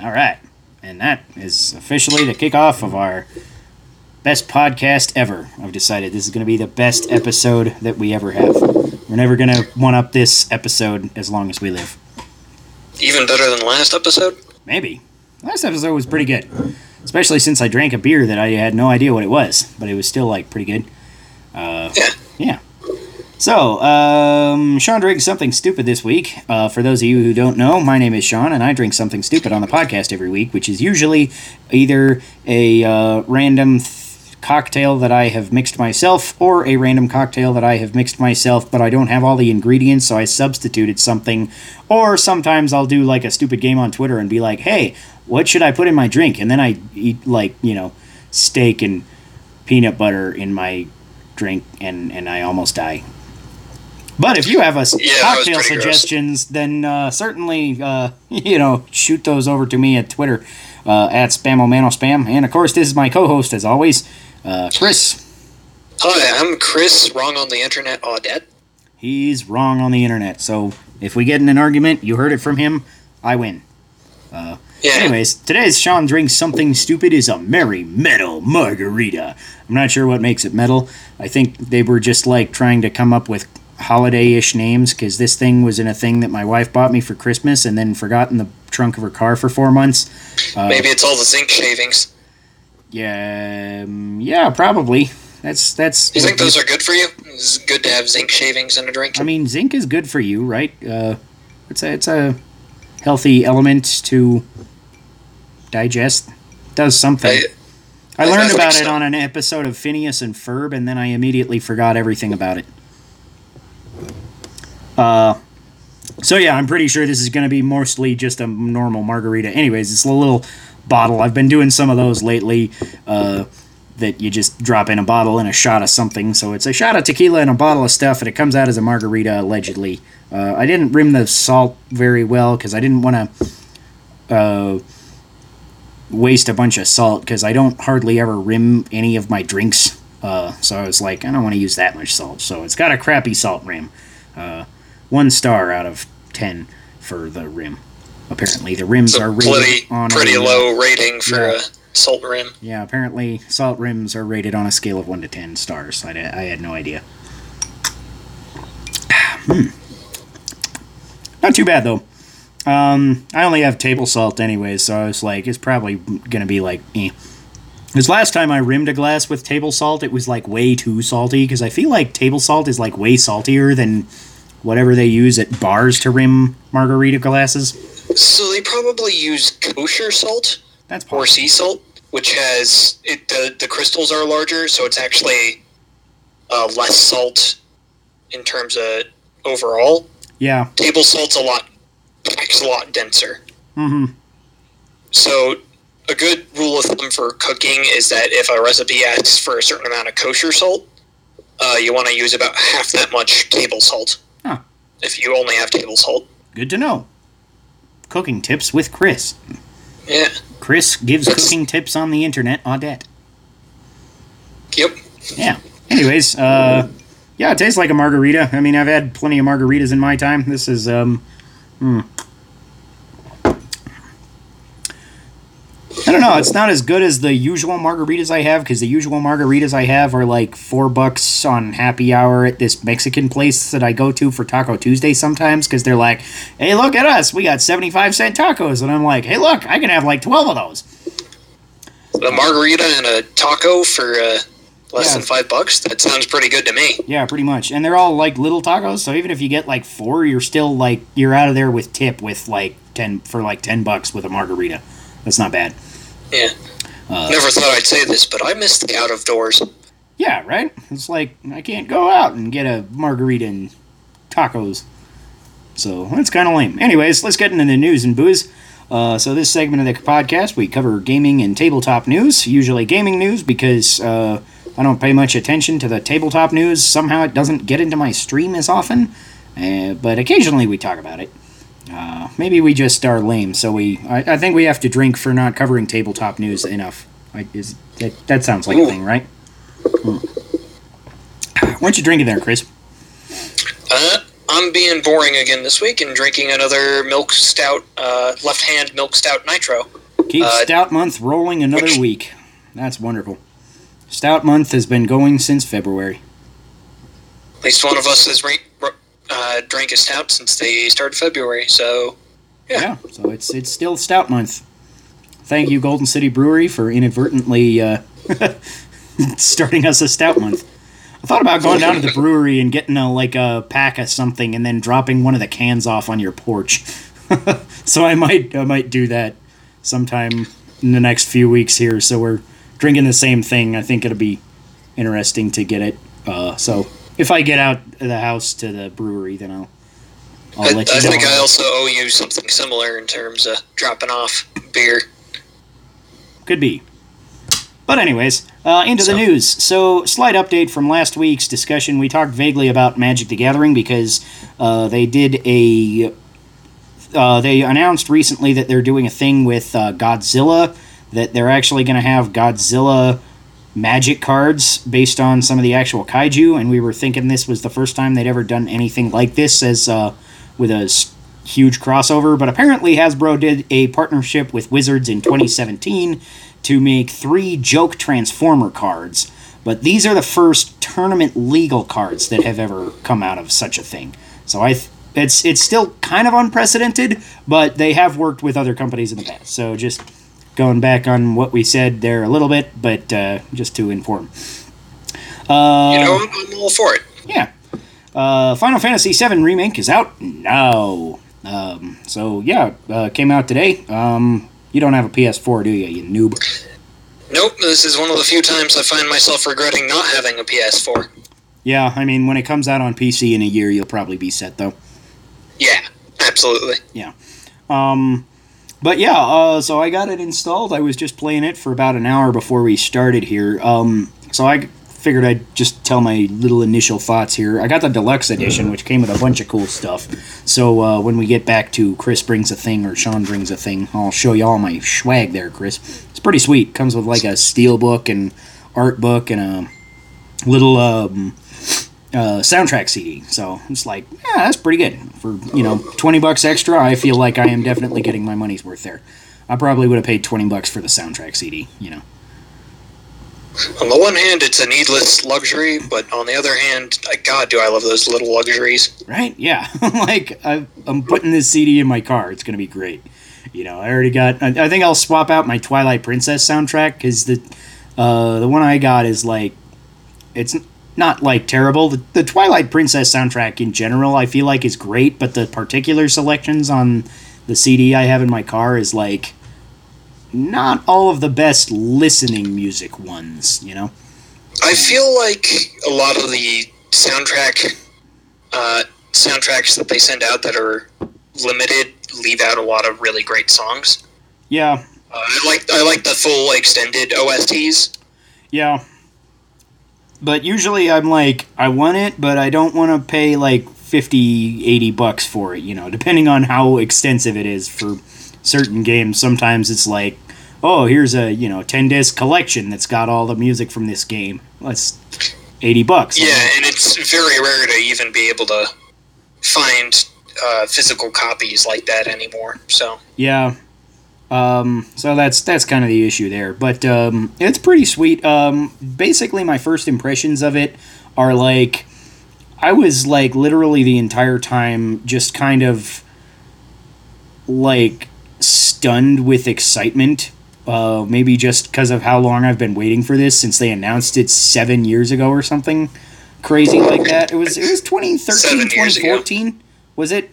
All right. And that is officially the kickoff of our best podcast ever. I've decided this is going to be the best episode that we ever have. We're never going to one up this episode as long as we live. Even better than last episode? Maybe. Last episode was pretty good. Especially since I drank a beer that I had no idea what it was, but it was still like pretty good. Uh, Yeah. yeah. So, um, Sean drinks something stupid this week. Uh, for those of you who don't know, my name is Sean, and I drink something stupid on the podcast every week, which is usually either a uh, random th- cocktail that I have mixed myself or a random cocktail that I have mixed myself, but I don't have all the ingredients, so I substituted something. Or sometimes I'll do like a stupid game on Twitter and be like, hey, what should I put in my drink? And then I eat like, you know, steak and peanut butter in my drink, and, and I almost die. But if you have a s- Yeah, cocktail pretty gross. suggestions, then uh, certainly, uh, you know, shoot those over to me at Twitter uh, at SpamoManoSpam. And of course, this is my co-host as always, uh, Chris. Hi, I'm Chris, wrong on the internet, Audette. He's wrong on the internet. So if we get in an argument, you heard it from him. I win. Yeah. Anyways, today's Sean drinks something stupid is a merry metal margarita. I'm not sure what makes it metal. I think they were just like trying to come up with holiday-ish names because this thing was in a thing that my wife bought me for Christmas and then forgot in the trunk of her car for four months. Uh, Maybe it's all the zinc shavings. Yeah, um, yeah, probably. That's that's. You think those are good for you? It's good to have zinc shavings in a drink. I mean, zinc is good for you, right? Uh, it's a it's a healthy element to digest. Does something. I- I, I- I learned about it so. on an episode of Phineas and Ferb, and then I immediately forgot everything about it. Uh, so yeah, I'm pretty sure this is going to be mostly just a normal margarita. Anyways, it's a little bottle. I've been doing some of those lately. Uh, that you just drop in a bottle and a shot of something. So it's a shot of tequila and a bottle of stuff, and it comes out as a margarita allegedly. Uh, I didn't rim the salt very well because I didn't want to uh, waste a bunch of salt because I don't hardly ever rim any of my drinks. Uh, so I was like, I don't want to use that much salt. So it's got a crappy salt rim. One star out of ten for the rim. Apparently, the rims It's are rated pretty, on pretty a, low rating for yeah. a salt rim. yeah, apparently salt rims are rated on a scale of 1 to 10 stars. I, I had no idea. Hmm. Not too bad, though. Um, I only have table salt anyways, so I was like, it's probably going to be like, eh. Because last time I rimmed a glass with table salt, it was like way too salty, because I feel like table salt is like way saltier than whatever they use at bars to rim margarita glasses. So they probably use kosher salt That's or sea salt, which has it. The, the crystals are larger, so it's actually uh, less salt in terms of overall. Yeah. Table salt's a lot, it's a lot denser. Mm-hmm. So, a good rule of thumb for cooking is that if a recipe asks for a certain amount of kosher salt, uh, you want to use about half that much table salt. Huh. If you only have tables hold. Good to know. Cooking tips with Chris. Yeah. Chris gives That's- cooking tips on the internet, Audette. Yep. Yeah. Anyways, uh, yeah, it tastes like a margarita. I mean, I've had plenty of margaritas in my time. This is, um, hmm. I. It's not as good as the usual margaritas I have because the usual margaritas I have are like four bucks on happy hour at this Mexican place that I go to for Taco Tuesday sometimes because they're like, "Hey, look at us! We got seventy-five cent tacos," and I'm like, "Hey, look! I can have like twelve of those." A margarita and a taco for uh, less Yeah. than five bucks. That sounds pretty good to me. Yeah, pretty much. And they're all like little tacos, so even if you get like four, you're still like you're out of there with tip with like ten for like ten bucks with a margarita. That's not bad. Yeah. Uh, Never thought I'd say this, but I miss the out of doors. Yeah, right? It's like I can't go out and get a margarita and tacos. So that's kind of lame. Anyways, let's get into the news and booze. Uh, so this segment of the podcast, we cover gaming and tabletop news. Usually gaming news because uh, I don't pay much attention to the tabletop news. Somehow it doesn't get into my stream as often. Uh, but occasionally we talk about it. Uh, maybe we just are lame, so we. I, I think we have to drink for not covering tabletop news enough. I, is that, that sounds like a thing, right? Hmm. Why don't you drink it there, Chris? Uh, I'm being boring again this week and drinking another milk stout, uh, left hand milk stout nitro. Keep Uh, Stout Month rolling another which- week. That's wonderful. Stout Month has been going since February. At least one of us has re- uh, drank a stout since they started February. So Yeah. Yeah, so it's it's still Stout Month. Thank you, Golden City Brewery, for inadvertently uh, starting us a Stout Month. I thought about going down to the brewery and getting a like a pack of something and then dropping one of the cans off on your porch. so I might I might do that sometime in the next few weeks here. So we're drinking the same thing. I think it'll be interesting to get it. Uh, so if I get out of the house to the brewery, then I'll I'll I, let you I think I also owe you something similar in terms of dropping off beer. Could be. But anyways, uh, into So- the news. So, slight update from last week's discussion. We talked vaguely about Magic the Gathering because uh, they did a. Uh, they announced recently that they're doing a thing with uh, Godzilla. That they're actually going to have Godzilla magic cards based on some of the actual kaiju, and we were thinking this was the first time they'd ever done anything like this as uh, with a huge crossover. But apparently, Hasbro did a partnership with Wizards in 2017 to make three joke Transformer cards. But these are the first tournament legal cards that have ever come out of such a thing. So I. Th- it's, it's still kind of unprecedented, but they have worked with other companies in the past. So just going back on what we said there a little bit, but uh, just to inform. Uh, You know, I'm, all for it. yeah. Uh, Final Fantasy VII Remake is out now. Um, so, yeah, uh, came out today. Um, you don't have a PS4, do you, you noob? Nope, this is one of the few times I find myself regretting not having a PS4. Yeah, I mean, when it comes out on PC in a year, you'll probably be set, though. Yeah, absolutely. Yeah. Um, but yeah, uh, so I got it installed. I was just playing it for about an hour before we started here. Um, so I figured I'd just tell my little initial thoughts here. I got the deluxe edition, which came with a bunch of cool stuff. So uh, when we get back to Chris brings a thing or Sean brings a thing, I'll show you all my swag there, Chris. It's pretty sweet. Comes with like a steel book and art book and a little um, uh, soundtrack CD. So it's like, yeah, that's pretty good for you know twenty bucks extra. I feel like I am definitely getting my money's worth there. I probably would have paid twenty bucks for the soundtrack CD. You know, On the one hand, it's a needless luxury, but on the other hand, God, do I love those little luxuries. right? Yeah, like I, I'm putting this CD in my car. It's gonna be great. You know, I already got. I, I think I'll swap out my Twilight Princess soundtrack because the uh, the one I got is like it's not like terrible. The, the Twilight Princess soundtrack in general, I feel like is great, but the particular selections on the CD I have in my car is like not all of the best listening music ones. You know. I feel like a lot of the soundtrack uh, soundtracks that they send out that are limited leave out a lot of really great songs. Yeah, Uh, I like I like the full extended OSTs. Yeah. But usually I'm like, I want it, but I don't want to pay like 50, 80 bucks for it, you know, depending on how extensive it is for certain games. Sometimes it's like, oh, here's a, you know, 10 disc collection that's got all the music from this game. That's 80 bucks. Yeah, and it's very rare to even be able to find uh, physical copies like that anymore. So Yeah. Um, so that's that's kind of the issue there, but um, it's pretty sweet. Um, basically, my first impressions of it are like I was like literally the entire time just kind of like stunned with excitement. Uh, maybe just because of how long I've been waiting for this since they announced it seven years ago or something crazy like that. It was it was 2013, Seven ago. 2014. Was it?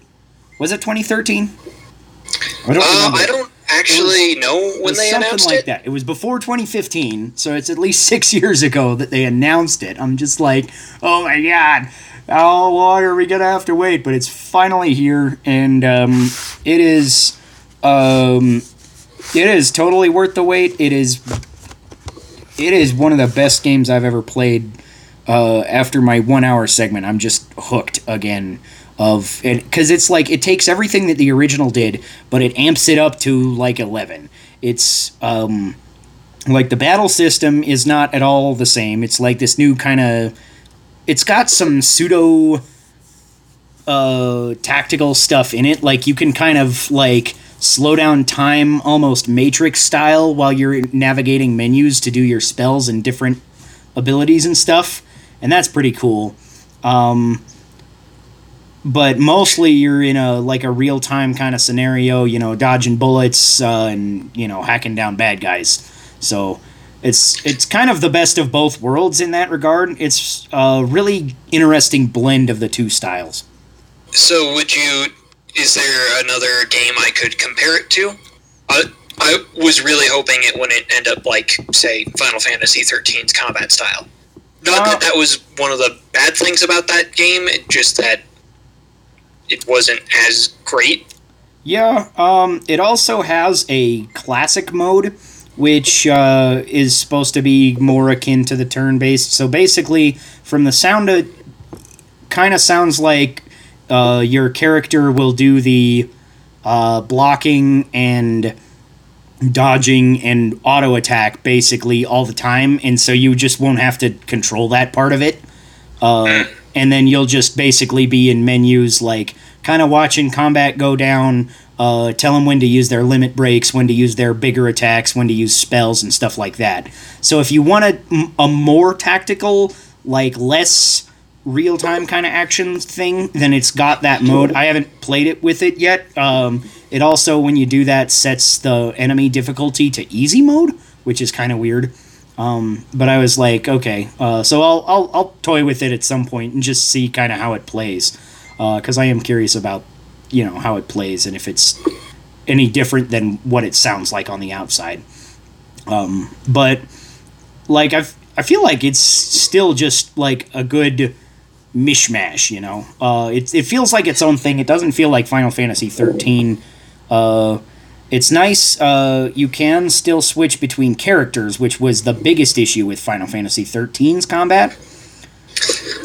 Was it 2013? I don't uh, remember. I don't actually know It when was they something announced like it. that. It was before 2015, so it's at least six years ago that they announced it. I'm just like, oh my god, how long are we gonna have to wait? But it's finally here, and um, it is, um, it is totally worth the wait. It is, it is one of the best games I've ever played. Uh, after my one hour segment, I'm just hooked again of it because it's like it takes everything that the original did, but it amps it up to like eleven. It's um, like the battle system is not at all the same. It's like this new kind of. It's got some pseudo uh, tactical stuff in it. Like you can kind of like slow down time almost matrix style while you're navigating menus to do your spells and different abilities and stuff and that's pretty cool um, but mostly you're in a like a real time kind of scenario you know dodging bullets uh, and you know hacking down bad guys so it's it's kind of the best of both worlds in that regard it's a really interesting blend of the two styles So, would you? Is there another game I could compare it to? I, I was really hoping it wouldn't end up like, say, Final Fantasy XIII's combat style. Not Uh, that that was one of the bad things about that game, it- just that it wasn't as great. Yeah, um, it also has a classic mode, which uh, is supposed to be more akin to the turn based. So basically, from the sound, it kind of sounds like uh, your character will do the uh, blocking and dodging and auto attack basically all the time, and so you just won't have to control that part of it. Uh, and then you'll just basically be in menus like kind of watching combat go down, uh, tell them when to use their limit breaks, when to use their bigger attacks, when to use spells and stuff like that. So if you want a, a more tactical, like less real time kind of action thing, then it's got that mode. I haven't played it with it yet. Um, it also, when you do that, sets the enemy difficulty to easy mode, which is kind of weird. Um, but I was like, okay, uh, so I'll, I'll I'll toy with it at some point and just see kind of how it plays, because I am curious about you know how it plays and if it's any different than what it sounds like on the outside. Um, but like I I feel like it's still just like a good mishmash, you know. Uh, it it feels like its own thing. It doesn't feel like Final Fantasy thirteen. Uh, it's nice. Uh, you can still switch between characters, which was the biggest issue with Final Fantasy 13's combat.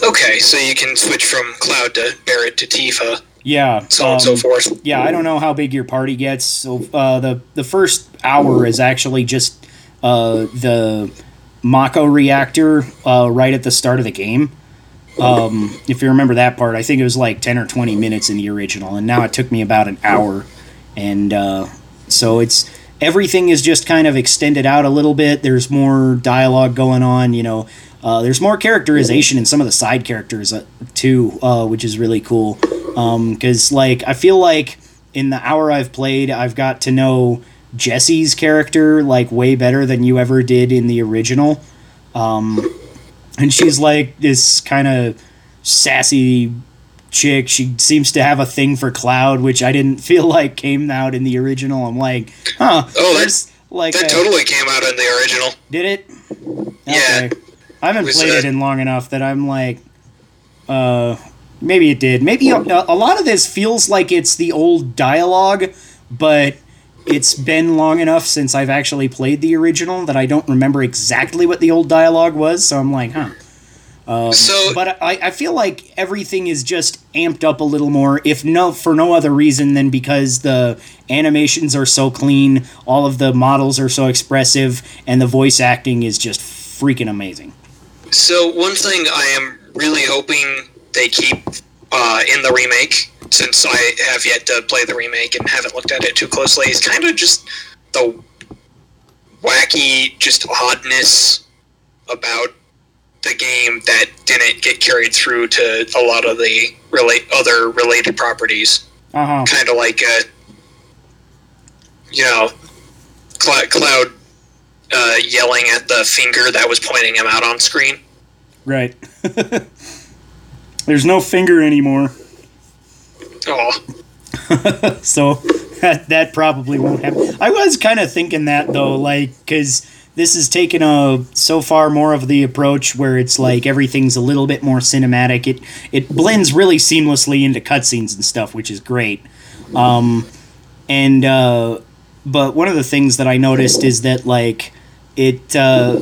Okay, so you can switch from Cloud to Barret to Tifa, Yeah, so on and so um, forth. yeah. I don't know how big your party gets. So uh, the the first hour is actually just uh, the Mako reactor uh, right at the start of the game. Um, if you remember that part, I think it was like ten or twenty minutes in the original, and now it took me about an hour, and uh, so it's everything is just kind of extended out a little bit. There's more dialogue going on, you know. Uh, there's more characterization in some of the side characters uh, too, uh, which is really cool. Because like I feel like in the hour I've played, I've got to know Jessie's character like way better than you ever did in the original. Um, and she's like this kind of sassy chick. She seems to have a thing for Cloud, which I didn't feel like came out in the original. I'm like, huh? Oh, there's like That a- totally came out in the original. did it? Yeah. I haven't Was played that- it in long enough that I'm like, uh, maybe it did. Maybe a, a lot of this feels like it's the old dialogue, but it's been long enough since I've actually played the original that I don't remember exactly what the old dialogue was. So I'm like, huh. Um, So- but I, I feel like everything is just amped up a little more, if no for no other reason than because the animations are so clean, all of the models are so expressive, and the voice acting is just freaking amazing. So one thing I am really hoping they keep uh, in the remake, since I have yet to play the remake and haven't looked at it too closely, is kind of just the wacky, just oddness about the game that didn't get carried through to a lot of the relate other related properties. Uh huh. Kind of like, uh, you know, Cl- Cloud uh, yelling at the finger that was pointing him out on screen. Right. There's no finger anymore, Oh, so that that probably won't happen. I was kind of thinking that though, like because this is taken a so far more of the approach where it's like everything's a little bit more cinematic. It it blends really seamlessly into cutscenes and stuff, which is great. Um, and uh, but one of the things that I noticed is that like it uh,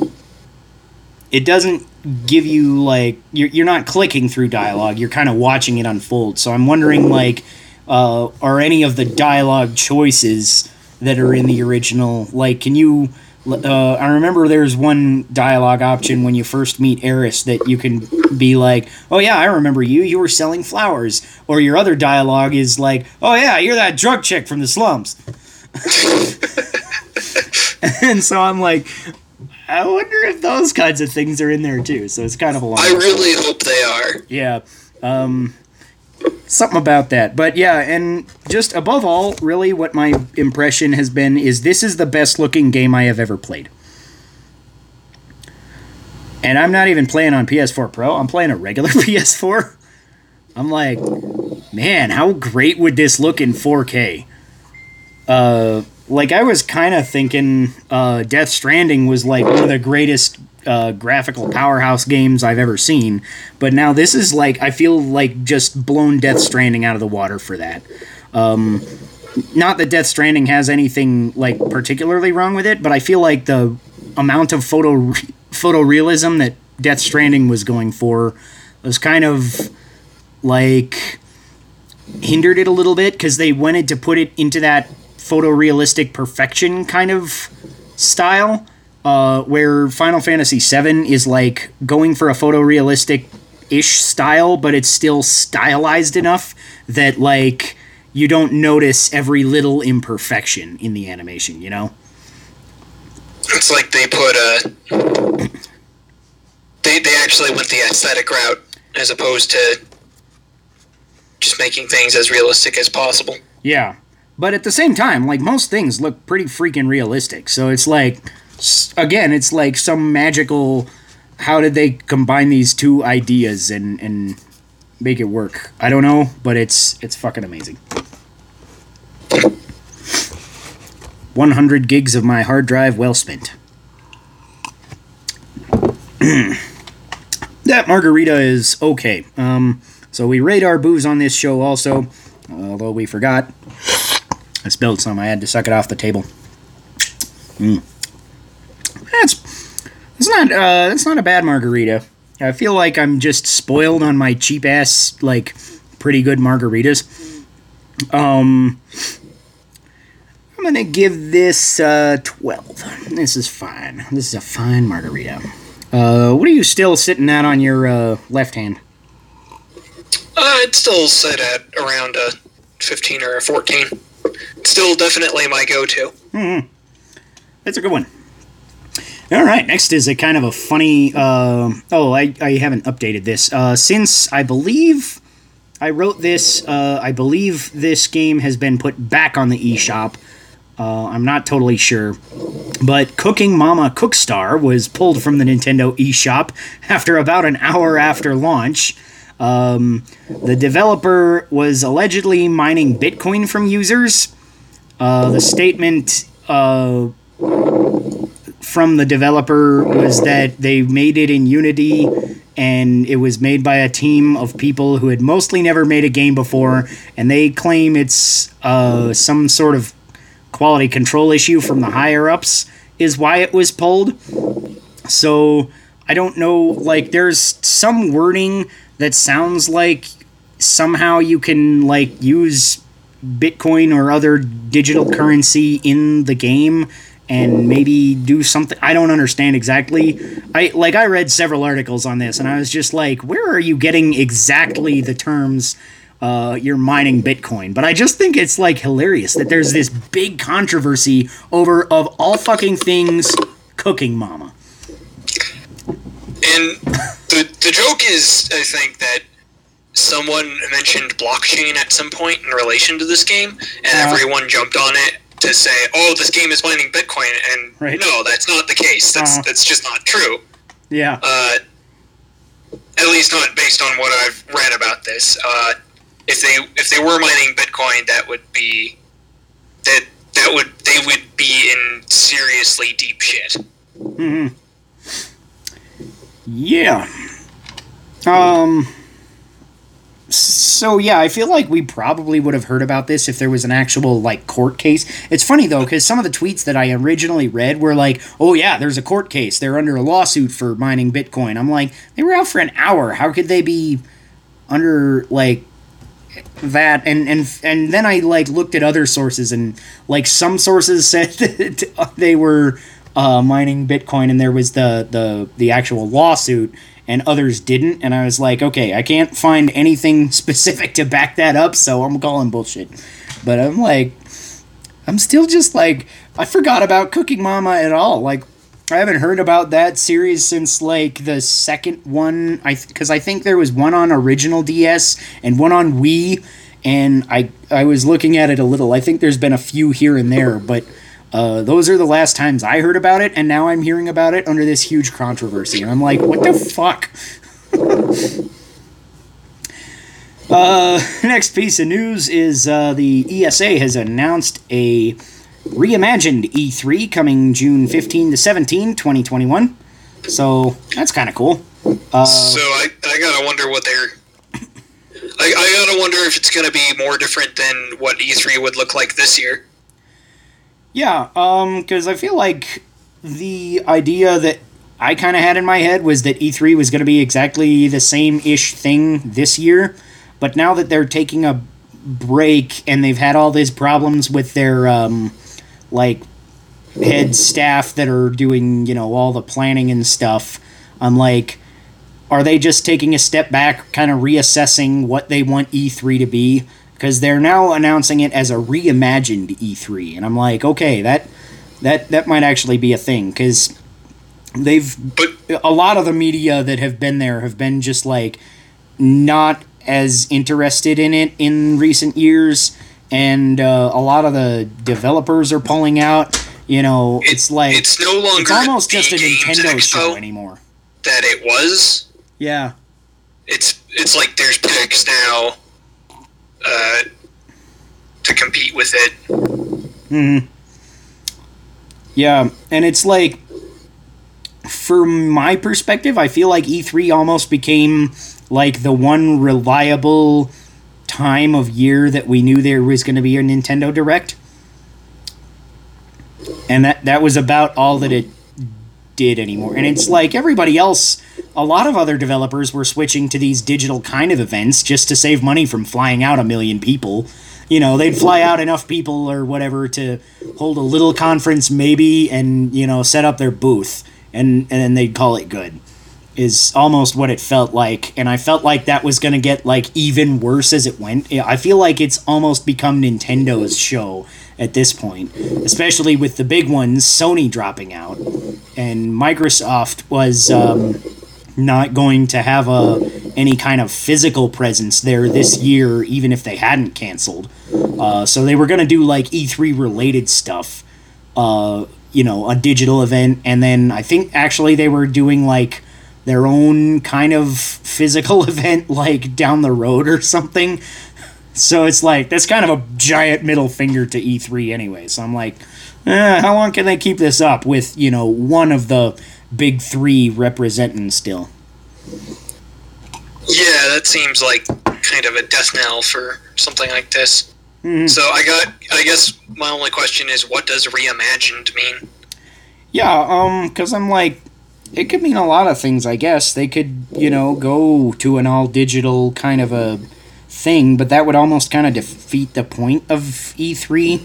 it doesn't give you like you're, you're not clicking through dialogue you're kind of watching it unfold so i'm wondering like uh, are any of the dialogue choices that are in the original like can you uh, I remember there's one dialogue option when you first meet Aeris that you can be like, "Oh yeah, I remember you. You were selling flowers." Or your other dialogue is like, "Oh yeah, you're that drug chick from the slums." and so I'm like, I wonder if those kinds of things are in there too. So it's kind of a long. I really hope they are. Yeah. Um, something about that. But yeah, and just above all, really what my impression has been is this is the best looking game I have ever played. And I'm not even playing on PS4 Pro, I'm playing a regular PS4. I'm like, man, how great would this look in 4K? Uh, like I was kind of thinking uh, Death Stranding was like one of the greatest uh, graphical powerhouse games I've ever seen. But now this is like I feel like just blown Death Stranding out of the water for that. Um, not that Death Stranding has anything like particularly wrong with it, but I feel like the amount of photo re- photorealism that Death Stranding was going for was kind of like hindered it a little bit because they wanted to put it into that photorealistic perfection kind of style, uh, where Final Fantasy VII is like going for a photorealistic ish style, but it's still stylized enough that like you don't notice every little imperfection in the animation, you know? It's like they put a. They, they actually went the aesthetic route as opposed to just making things as realistic as possible. Yeah. But at the same time, like most things look pretty freaking realistic. So it's like, again, it's like some magical. How did they combine these two ideas and and make it work? I don't know, but it's it's fucking amazing. 100 gigs of my hard drive well spent. that margarita is okay. Um, so we rate our booze on this show also, although we forgot. I spilled some. I had to suck it off the table. Mm. That's that's not uh, that's not a bad margarita. I feel like I'm just spoiled on my cheap ass like pretty good margaritas. Um, I'm gonna give this uh, twelve. This is fine. This is a fine margarita. Uh, what are you still sitting at on your uh, left hand? Uh, it's still set at around a 15 or a 14. It's still definitely my go-to. Mm-hmm. That's a good one. All right, next is a kind of a funny. Uh, oh, I, I haven't updated this. Uh, since I believe I wrote this, uh, I believe this game has been put back on the eShop. Uh, I'm not totally sure. But Cooking Mama Cookstar was pulled from the Nintendo eShop after about an hour after launch. Um, the developer was allegedly mining Bitcoin from users. Uh, the statement uh, from the developer was that they made it in Unity and it was made by a team of people who had mostly never made a game before, and they claim it's uh, some sort of quality control issue from the higher ups, is why it was pulled. So I don't know, like, there's some wording that sounds like somehow you can like use Bitcoin or other digital currency in the game and maybe do something I don't understand exactly. I like I read several articles on this and I was just like, where are you getting exactly the terms uh, you're mining Bitcoin? But I just think it's like hilarious that there's this big controversy over of all fucking things cooking mama. And the the joke is, I think that someone mentioned blockchain at some point in relation to this game, and Uh-huh. everyone jumped on it to say, "Oh, this game is mining Bitcoin," and Right. no, that's not the case. That's Uh-huh. that's just not true. Yeah. Uh, at least not based on what I've read about this. Uh, if they if they were mining Bitcoin, that would be that that would they would be in seriously deep shit. hmm Yeah. Um. So yeah, I feel like we probably would have heard about this if there was an actual like court case. It's funny though because some of the tweets that I originally read were like, "Oh yeah, there's a court case. They're under a lawsuit for mining Bitcoin." I'm like, they were out for an hour. How could they be under like that and and and then I like looked at other sources and like some sources said that they were uh, mining Bitcoin, and there was the the the actual lawsuit, and others didn't. And I was like, okay, I can't find anything specific to back that up, so I'm calling bullshit. But I'm like, I'm still just like, I forgot about Cooking Mama at all. Like, I haven't heard about that series since like the second one. I because I think there was one on original DS and one on Wii, and I I was looking at it a little. I think there's been a few here and there, but uh, those are the last times I heard about it, and now I'm hearing about it under this huge controversy, and I'm like, what the fuck? uh, next piece of news is uh, the ESA has announced a reimagined E3 coming June 15 to 17, 2021. So that's kind of cool. Uh, so I, I gotta wonder what they're. I, I gotta wonder if it's gonna be more different than what E3 would look like this year. Yeah, um, because I feel like the idea that I kind of had in my head was that E3 was going to be exactly the same ish thing this year, but now that they're taking a break and they've had all these problems with their um, like head staff that are doing you know all the planning and stuff, I'm like, are they just taking a step back, kind of reassessing what they want E3 to be? Because they're now announcing it as a reimagined E3, and I'm like, okay, that that that might actually be a thing because they've But a lot of the media that have been there have been just like not as interested in it in recent years, and uh, a lot of the developers are pulling out. You know, it- it's like it's no longer it's almost just a Nintendo Expo show anymore. that it was. Yeah. It's it's like there's PAX now uh, to compete with it. hmm Yeah, and it's like, from my perspective, I feel like E3 almost became like the one reliable time of year that we knew there was going to be a Nintendo Direct. And that that was about all that it did anymore. And it's like everybody else, a lot of other developers were switching to these digital kind of events just to save money from flying out a million people. You know, they'd fly out enough people or whatever to hold a little conference maybe and, you know, set up their booth and and then they'd call it good. Is almost what it felt like, and I felt like that was gonna get like even worse as it went. I feel like it's almost become Nintendo's show at this point, especially with the big ones, Sony dropping out, and Microsoft was um, not going to have a any kind of physical presence there this year, even if they hadn't canceled. Uh, so they were going to do like E3 related stuff, uh, you know, a digital event, and then I think actually they were doing like their own kind of physical event like down the road or something. So it's like that's kind of a giant middle finger to E3 anyway. So I'm like, eh, how long can they keep this up with you know one of the big three representing still? Yeah, that seems like kind of a death knell for something like this. Mhm. So I got. I guess my only question is, what does reimagined mean? Yeah, um, because I'm like, it could mean a lot of things. I guess they could you know go to an all digital kind of a thing, but that would almost kind of defeat the point of E3.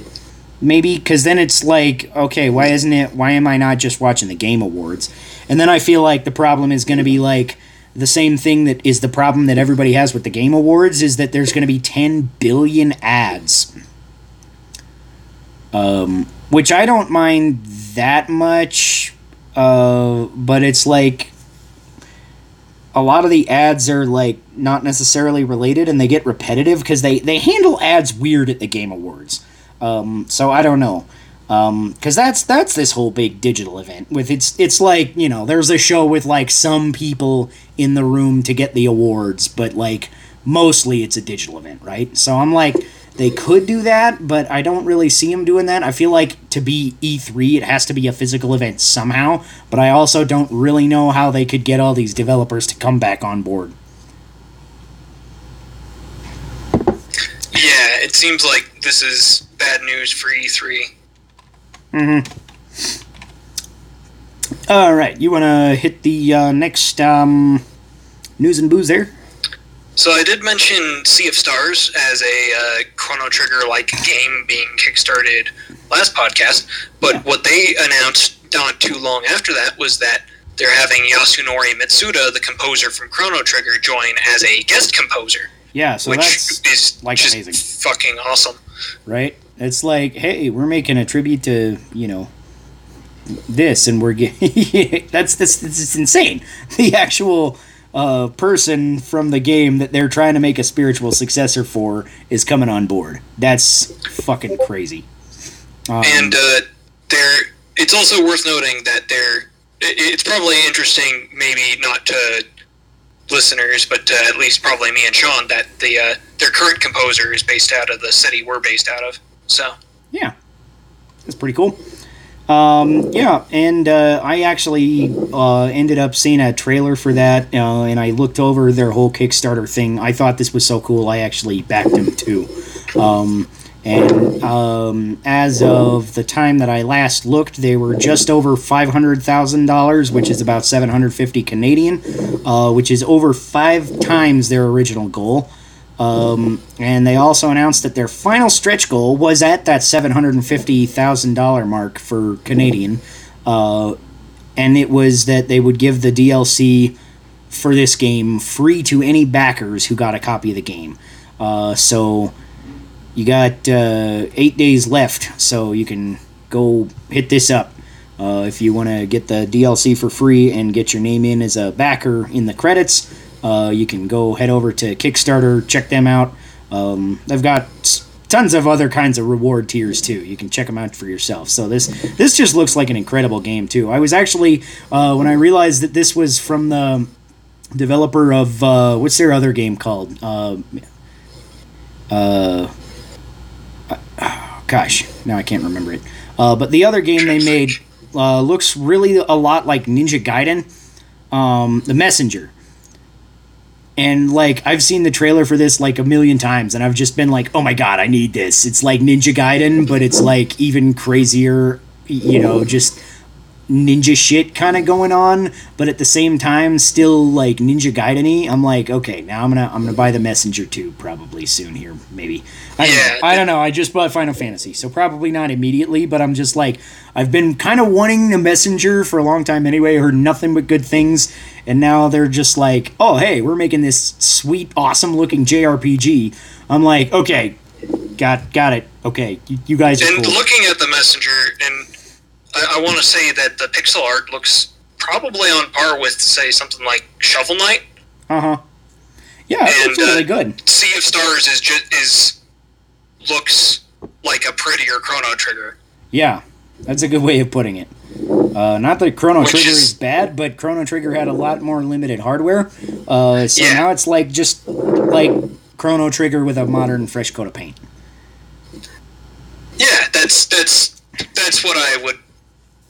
Maybe because then it's like, okay, why isn't it? Why am I not just watching the Game Awards? And then I feel like the problem is going to be like the same thing that is the problem that everybody has with the Game Awards is that there's going to be 10 billion ads. Um, which I don't mind that much, uh, but it's like a lot of the ads are like not necessarily related and they get repetitive because they, they handle ads weird at the Game Awards. Um, so I don't know. because that's that's this whole big digital event with it's it's like you know there's a show with like some people in the room to get the awards, but like mostly it's a digital event, right? So I'm like they could do that, but I don't really see them doing that. I feel like to be E3, it has to be a physical event somehow, but I also don't really know how they could get all these developers to come back on board. Yeah, it seems like this is bad news for E E3. All right, you want to hit the uh, next um, news and booze there? So I did mention Sea of Stars as a uh, Chrono Trigger like game being kickstarted last podcast, but Yeah. what they announced not too long after that was that they're having Yasunori Mitsuda, the composer from Chrono Trigger, join as a guest composer, Yeah, so which that's is like amazing. fucking awesome. right. It's like, hey, we're making a tribute to you know this, and we're getting that's this this is insane. The actual uh, person from the game that they're trying to make a spiritual successor for is coming on board. That's fucking crazy. Um, and uh, there, it's also worth noting that there, it, it's probably interesting, maybe not to listeners, but at least probably me and Sean, that the uh, their current composer is based out of the city we're based out of. So Yeah, that's pretty cool. Um, yeah, and uh, I actually uh, ended up seeing a trailer for that, uh, and I looked over their whole Kickstarter thing. I thought this was so cool. I actually backed them too. Um, and um, as of the time that I last looked, they were just over five hundred thousand dollars, which is about seven hundred fifty Canadian, uh, which is over five times their original goal. Um, and they also announced that their final stretch goal was at that seven hundred and fifty thousand dollar mark for Canadian, uh, and it was that they would give the DLC for this game free to any backers who got a copy of the game. Uh, so you got uh, eight days left, so you can go hit this up. Uh, if you want to get the DLC for free and get your name in as a backer in the credits, uh, you can go head over to Kickstarter, check them out. Um, they've got tons of other kinds of reward tiers too. You can check them out for yourself. So this this just looks like an incredible game too. I was actually uh, when I realized that this was from the developer of uh, what's their other game called? Uh, uh, gosh, now I can't remember it. Uh, but the other game they made uh, looks really a lot like Ninja Gaiden, um, The Messenger. And like I've seen the trailer for this like a million times, and I've just been like, "Oh my god, I need this!" It's like Ninja Gaiden, but it's like even crazier. You know, just ninja shit kind of going on, but at the same time, still like Ninja Gaiden-y. I'm like, okay, now I'm gonna I'm gonna buy the Messenger 2 probably soon here, maybe. I don't, Yeah, know. I don't know. I just bought Final Fantasy, so probably not immediately. But I'm just like, I've been kind of wanting the Messenger for a long time anyway. I heard nothing but good things, and now they're just like, oh hey, we're making this sweet, awesome looking JRPG. I'm like, okay, got got it. Okay, you, you guys are And cool. looking at the messenger, and I, I want to say that the pixel art looks probably on par with, say, something like Shovel Knight. Uh huh. Yeah, it And, looks really uh, good. Sea of Stars is just is looks like a prettier Chrono Trigger. Yeah, that's a good way of putting it. Uh, not that Chrono Which Trigger is- is bad, but Chrono Trigger had a lot more limited hardware. Uh, so Yeah. now it's like just like Chrono Trigger with a modern, fresh coat of paint. Yeah, that's that's that's what I would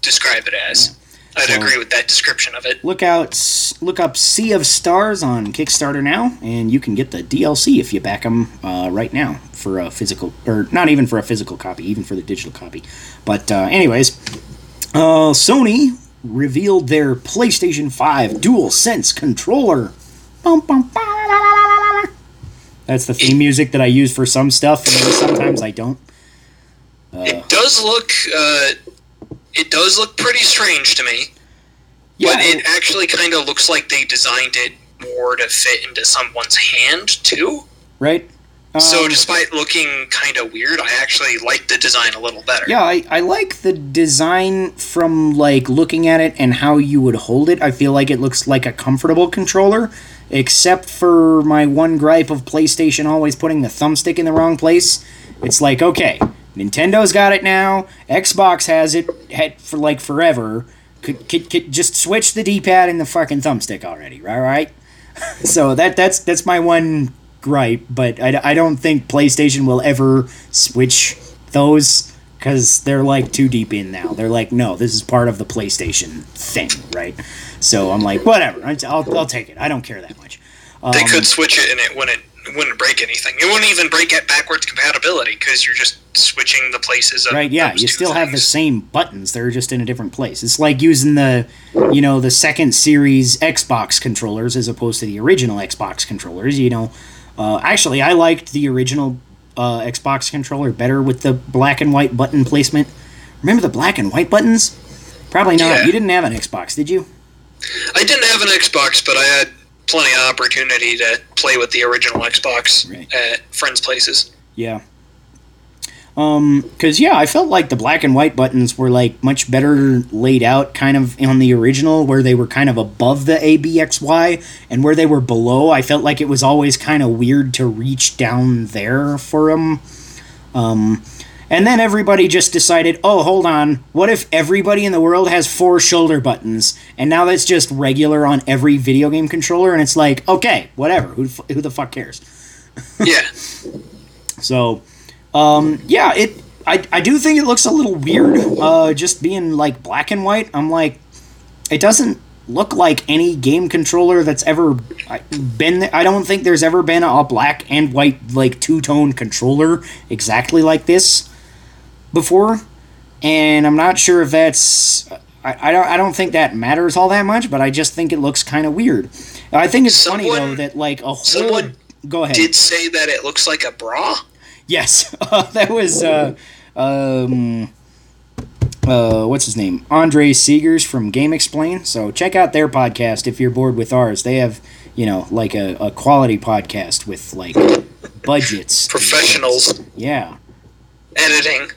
describe it as. I'd So- agree with that description of it. Look out! Look up Sea of Stars on Kickstarter now, and you can get the DLC if you back them uh, right now for a physical, or not even for a physical copy, even for the digital copy. But uh, anyways, uh, Sony revealed their PlayStation 5 Dual Sense controller. That's the theme music that I use for some stuff, and then sometimes I don't. Uh, It does look uh, it does look pretty strange to me, yeah, but it actually kind of looks like they designed it more to fit into someone's hand too. right. So Um, despite looking kind of weird, I actually like the design a little better. Yeah, I, I like the design from like looking at it and how you would hold it. I feel like it looks like a comfortable controller, except for my one gripe of PlayStation always putting the thumbstick in the wrong place. It's like, okay, Nintendo's got it now, Xbox has it had for like forever. Could, could, could just switch the D-pad and the fucking thumbstick already, right? Right? so that that's that's my one gripe, but I, I don't think PlayStation will ever switch those because they're like too deep in now. They're like, no, this is part of the PlayStation thing, right? So I'm like, whatever, I'll, I'll take it. I don't care that much. Um, They could switch it and it wouldn't it wouldn't break anything. It wouldn't even break at backwards compatibility because you're just switching the places of Right, yeah, you still have the same buttons. They're just in a different place. It's like using the, you know, the second series Xbox controllers as opposed to the original Xbox controllers. You know, uh, actually, I liked the original uh, Xbox controller better with the black and white button placement. Remember the black and white buttons? Probably not. Yeah. You didn't have an Xbox, did you? I didn't have an Xbox, but I had plenty of opportunity to play with the original Xbox Right. at friends' places. Yeah. Um, cause yeah, I felt like the black and white buttons were like much better laid out, kind of on the original, where they were kind of above the A B X Y, and where they were below. I felt like it was always kind of weird to reach down there for them. Um, and then everybody just decided, oh, hold on, what if everybody in the world has four shoulder buttons, and now that's just regular on every video game controller, and it's like, okay, whatever, who, who the fuck cares? Yeah, So, um, yeah, it. I, I do think it looks a little weird, uh, just being like black and white. I'm like, it doesn't look like any game controller that's ever I- been. I don't think there's ever been a black and white like two tone controller exactly like this before, and I'm not sure if that's. I, I don't. I don't think that matters all that much, but I just think it looks kind of weird. I think it's funny though that like a whole. someone Go ahead. did say that it looks like a bra. Yes, uh, that was uh, um, uh, what's his name? Andre Segers from GameXplain. So check out their podcast if you're bored with ours. They have you know like a, a quality podcast with like budgets. Professionals. Yeah, editing.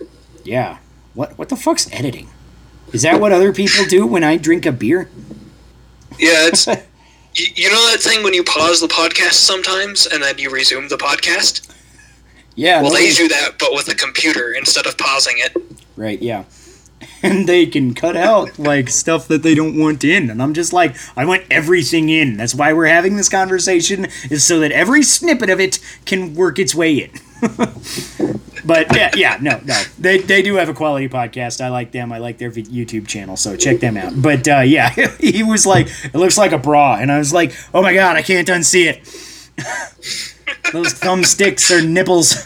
yeah. What what the fuck's editing? Is that what other people do when I drink a beer? Yeah, it's. You know that thing when you pause the podcast sometimes and then you resume the podcast? Yeah. Well, no, they do that, but with a computer instead of pausing it. Right, yeah. And they can cut out like stuff that they don't want in. And I'm just like, I want everything in. That's why we're having this conversation, is so that every snippet of it can work its way in. but yeah, yeah, no, no. They, they do have a quality podcast. I like them. I like their YouTube channel, so check them out. But uh, yeah, he was like, it looks like a bra. And I was like, oh my god, I can't unsee it. Those thumbsticks are nipples.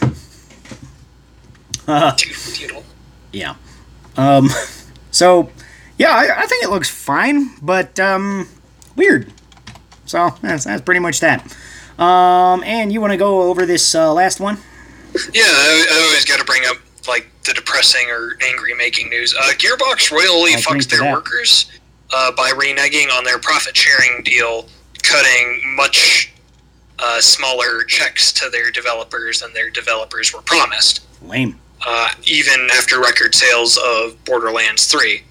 Doodle. Yeah. Um, so, yeah, I, I think it looks fine, but um, weird. So that's that's pretty much that. Um, and you want to go over this uh, last one? Yeah, I, I always got to bring up like the depressing or angry making news. Uh, Gearbox royally I'll fucks their that. workers uh, by reneging on their profit sharing deal, cutting much uh, smaller checks to their developers than their developers were promised. Lame. Uh, even after record sales of Borderlands 3.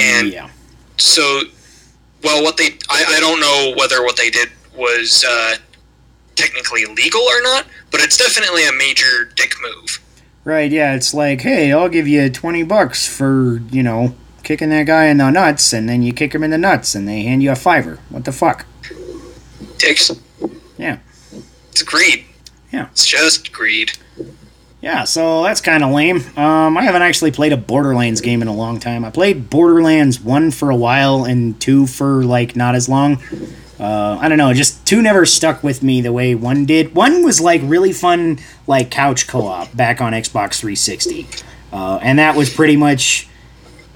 And- yeah. So, well, what they I, I don't know whether what they did was uh, technically legal or not, but it's definitely a major dick move. Right. Yeah. It's like, hey, I'll give you twenty bucks for you know kicking that guy in the nuts, and then you kick him in the nuts, and they hand you a fiver. What the fuck? Dicks. It's greed. Yeah. It's just greed. Yeah, so that's kind of lame. Um, I haven't actually played a Borderlands game in a long time. I played Borderlands 1 for a while and 2 for, like, not as long. Uh, I don't know, just 2 never stuck with me the way 1 did. 1 was, like, really fun, like, couch co op back on Xbox 360. Uh, and that was pretty much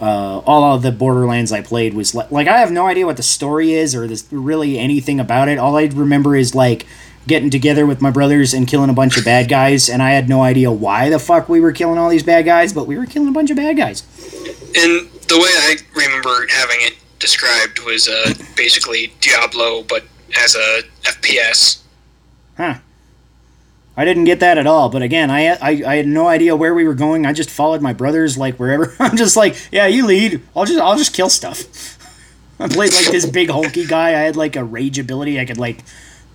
uh, all of the Borderlands I played was like, like I have no idea what the story is or this really anything about it. All I remember is like getting together with my brothers and killing a bunch of bad guys, and I had no idea why the fuck we were killing all these bad guys, but we were killing a bunch of bad guys. And the way I remember having it described was uh, basically Diablo, but as a FPS. Huh. I didn't get that at all, but again, I, I I had no idea where we were going. I just followed my brothers like wherever. I'm just like, yeah, you lead. I'll just I'll just kill stuff. I played like this big hulky guy. I had like a rage ability. I could like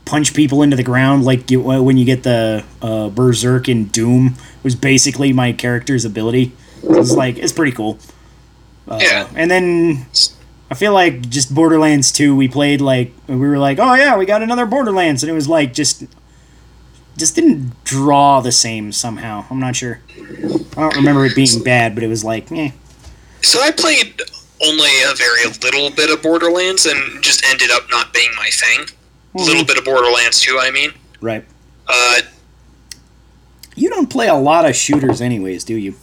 punch people into the ground like you, when you get the uh, berserk in Doom was basically my character's ability. It was like it's pretty cool. Uh, Yeah. And then I feel like just Borderlands 2 we played like we were like, "Oh yeah, we got another Borderlands." And it was like just just didn't draw the same somehow. I'm not sure. I don't remember it being bad, but it was like, eh. So I played only a very little bit of Borderlands and just ended up not being my thing. A little bit of Borderlands 2, I mean. Right. Uh, You don't play a lot of shooters anyways, do you?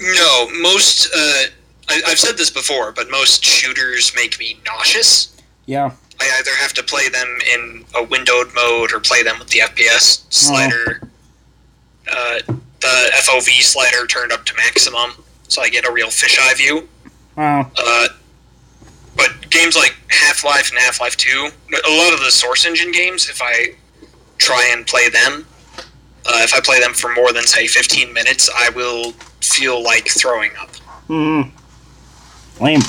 no, most. Uh, I, I've said this before, but most shooters make me nauseous. Yeah. I either have to play them in a windowed mode or play them with the FPS slider. Uh, the FOV slider turned up to maximum, so I get a real fisheye view. Wow. Uh, but games like Half Life and Half Life Two, a lot of the Source Engine games, if I try and play them, uh, if I play them for more than say 15 minutes, I will feel like throwing up. Hmm. Lame.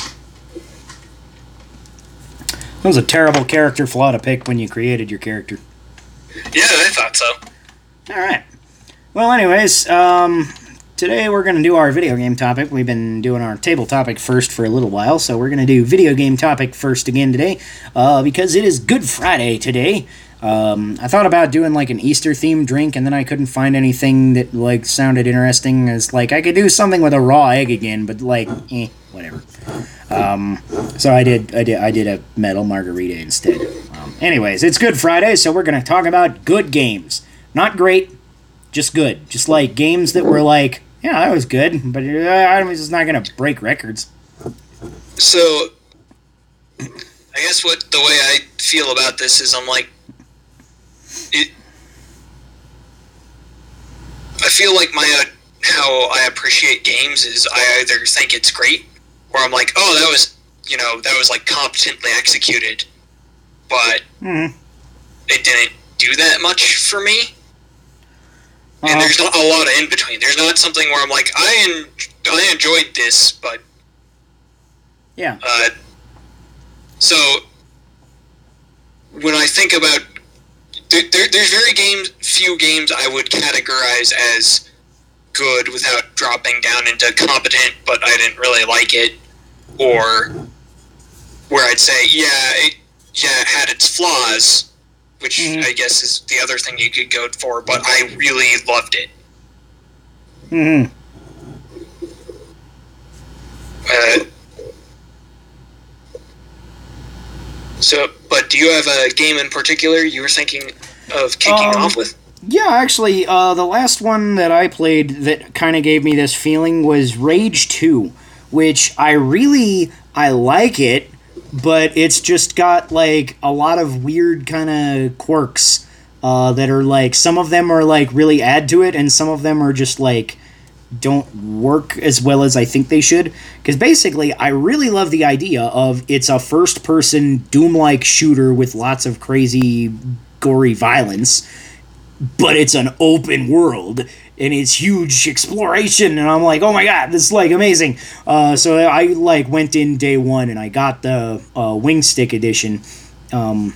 That was a terrible character flaw to pick when you created your character. Yeah, I thought so. All right. Well, anyways, um, today we're going to do our video game topic. We've been doing our table topic first for a little while, so we're going to do video game topic first again today uh, because it is Good Friday today. Um, I thought about doing like an Easter themed drink, and then I couldn't find anything that like sounded interesting. As like I could do something with a raw egg again, but like, eh, whatever. Um, so I did, I did, I did a metal margarita instead. Um, anyways, it's Good Friday, so we're gonna talk about good games. Not great, just good. Just like games that were like, yeah, that was good, but uh, I'm just not gonna break records. So, I guess what the way I feel about this is I'm like, it. I feel like my uh, how I appreciate games is I either think it's great, or I'm like, oh, that was you know that was like competently executed, but Mhm. it didn't do that much for me. And Uh-huh. there's not a lot of in between. There's not something where I'm like, I en- I enjoyed this, but Yeah. uh, so when I think about there, there, there's very games, few games I would categorize as good without dropping down into competent, but I didn't really like it, or where I'd say, yeah, it, yeah, it had its flaws, which Mhm. I guess is the other thing you could go for, but I really loved it. hmm Uh, so, but do you have a game in particular you were thinking of kicking Um, off with? Yeah, actually, uh, the last one that I played that kind of gave me this feeling was Rage Two, which I really I like it, but it's just got like a lot of weird kind of quirks uh, that are like some of them are like really add to it, and some of them are just like don't work as well as I think they should. Because basically, I really love the idea of it's a first person Doom like shooter with lots of crazy, gory violence, but it's an open world and it's huge exploration. And I'm like, oh my god, this is like amazing. Uh, so I like went in day one and I got the uh, Wing Stick edition. Um,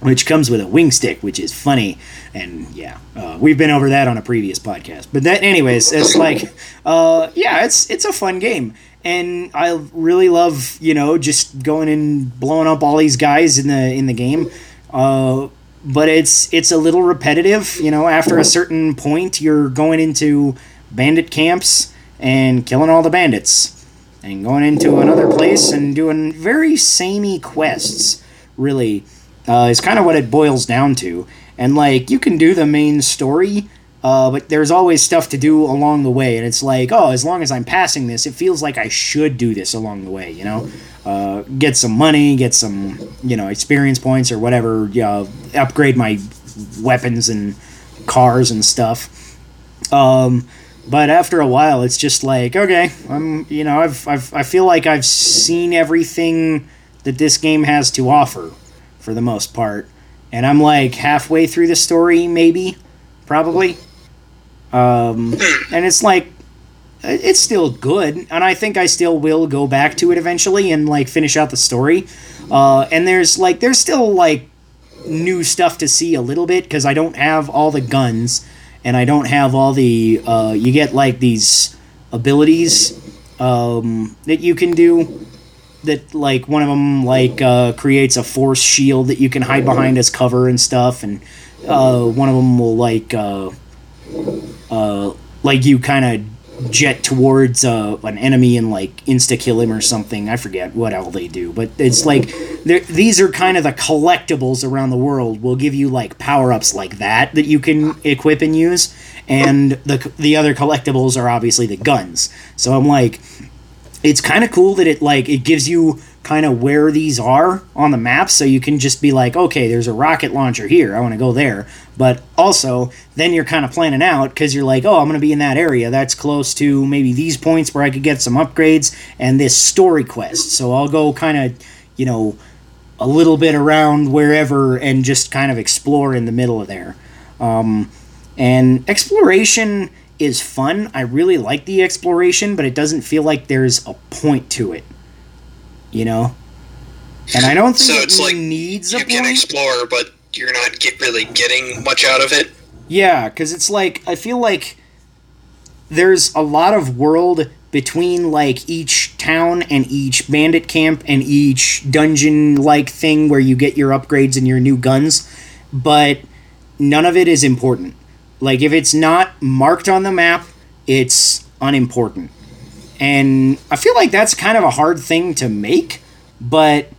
which comes with a wing stick, which is funny. And yeah, uh, we've been over that on a previous podcast. But that, anyways, it's like, uh, yeah, it's it's a fun game, and I really love you know just going and blowing up all these guys in the in the game. Uh, but it's it's a little repetitive, you know. After a certain point, you're going into bandit camps and killing all the bandits, and going into another place and doing very samey quests. Really, uh, is kind of what it boils down to. And like you can do the main story, uh, but there's always stuff to do along the way. And it's like, oh, as long as I'm passing this, it feels like I should do this along the way. You know, uh, get some money, get some you know experience points or whatever. Know, upgrade my weapons and cars and stuff. Um, but after a while, it's just like, okay, I'm you know I've, I've I feel like I've seen everything that this game has to offer for the most part. And I'm like halfway through the story, maybe, probably. Um, and it's like, it's still good, and I think I still will go back to it eventually and like finish out the story. Uh, and there's like, there's still like new stuff to see a little bit because I don't have all the guns, and I don't have all the. Uh, you get like these abilities um, that you can do that like one of them like uh, creates a force shield that you can hide behind as cover and stuff and uh, one of them will like uh, like you kind of jet towards uh, an enemy and like insta kill him or something. I forget what all they do but it's like these are kind of the collectibles around the world. Will give you like power-ups like that that you can equip and use and the, the other collectibles are obviously the guns. So i'm like it's kind of cool that it like it gives you kind of where these are on the map so you can just be like okay there's a rocket launcher here i want to go there. But also then you're kind of planning out because you're like oh i'm going to be in that area. That's close to maybe these points where i could get some upgrades and this story quest. So i'll go kind of you know a little bit around wherever and just kind of explore in the middle of there. Um, and exploration is fun i really like the exploration but it doesn't feel like there's a point to it you know. And I don't think So it it's like needs a point. you can point. explore, but you're not get really getting much out of it. Yeah, because it's like I feel like there's a lot of world between like each town and each bandit camp and each dungeon like thing where you get your upgrades and your new guns, but none of it is important. Like if it's not marked on the map, it's unimportant. And I feel like that's kind of a hard thing to make, but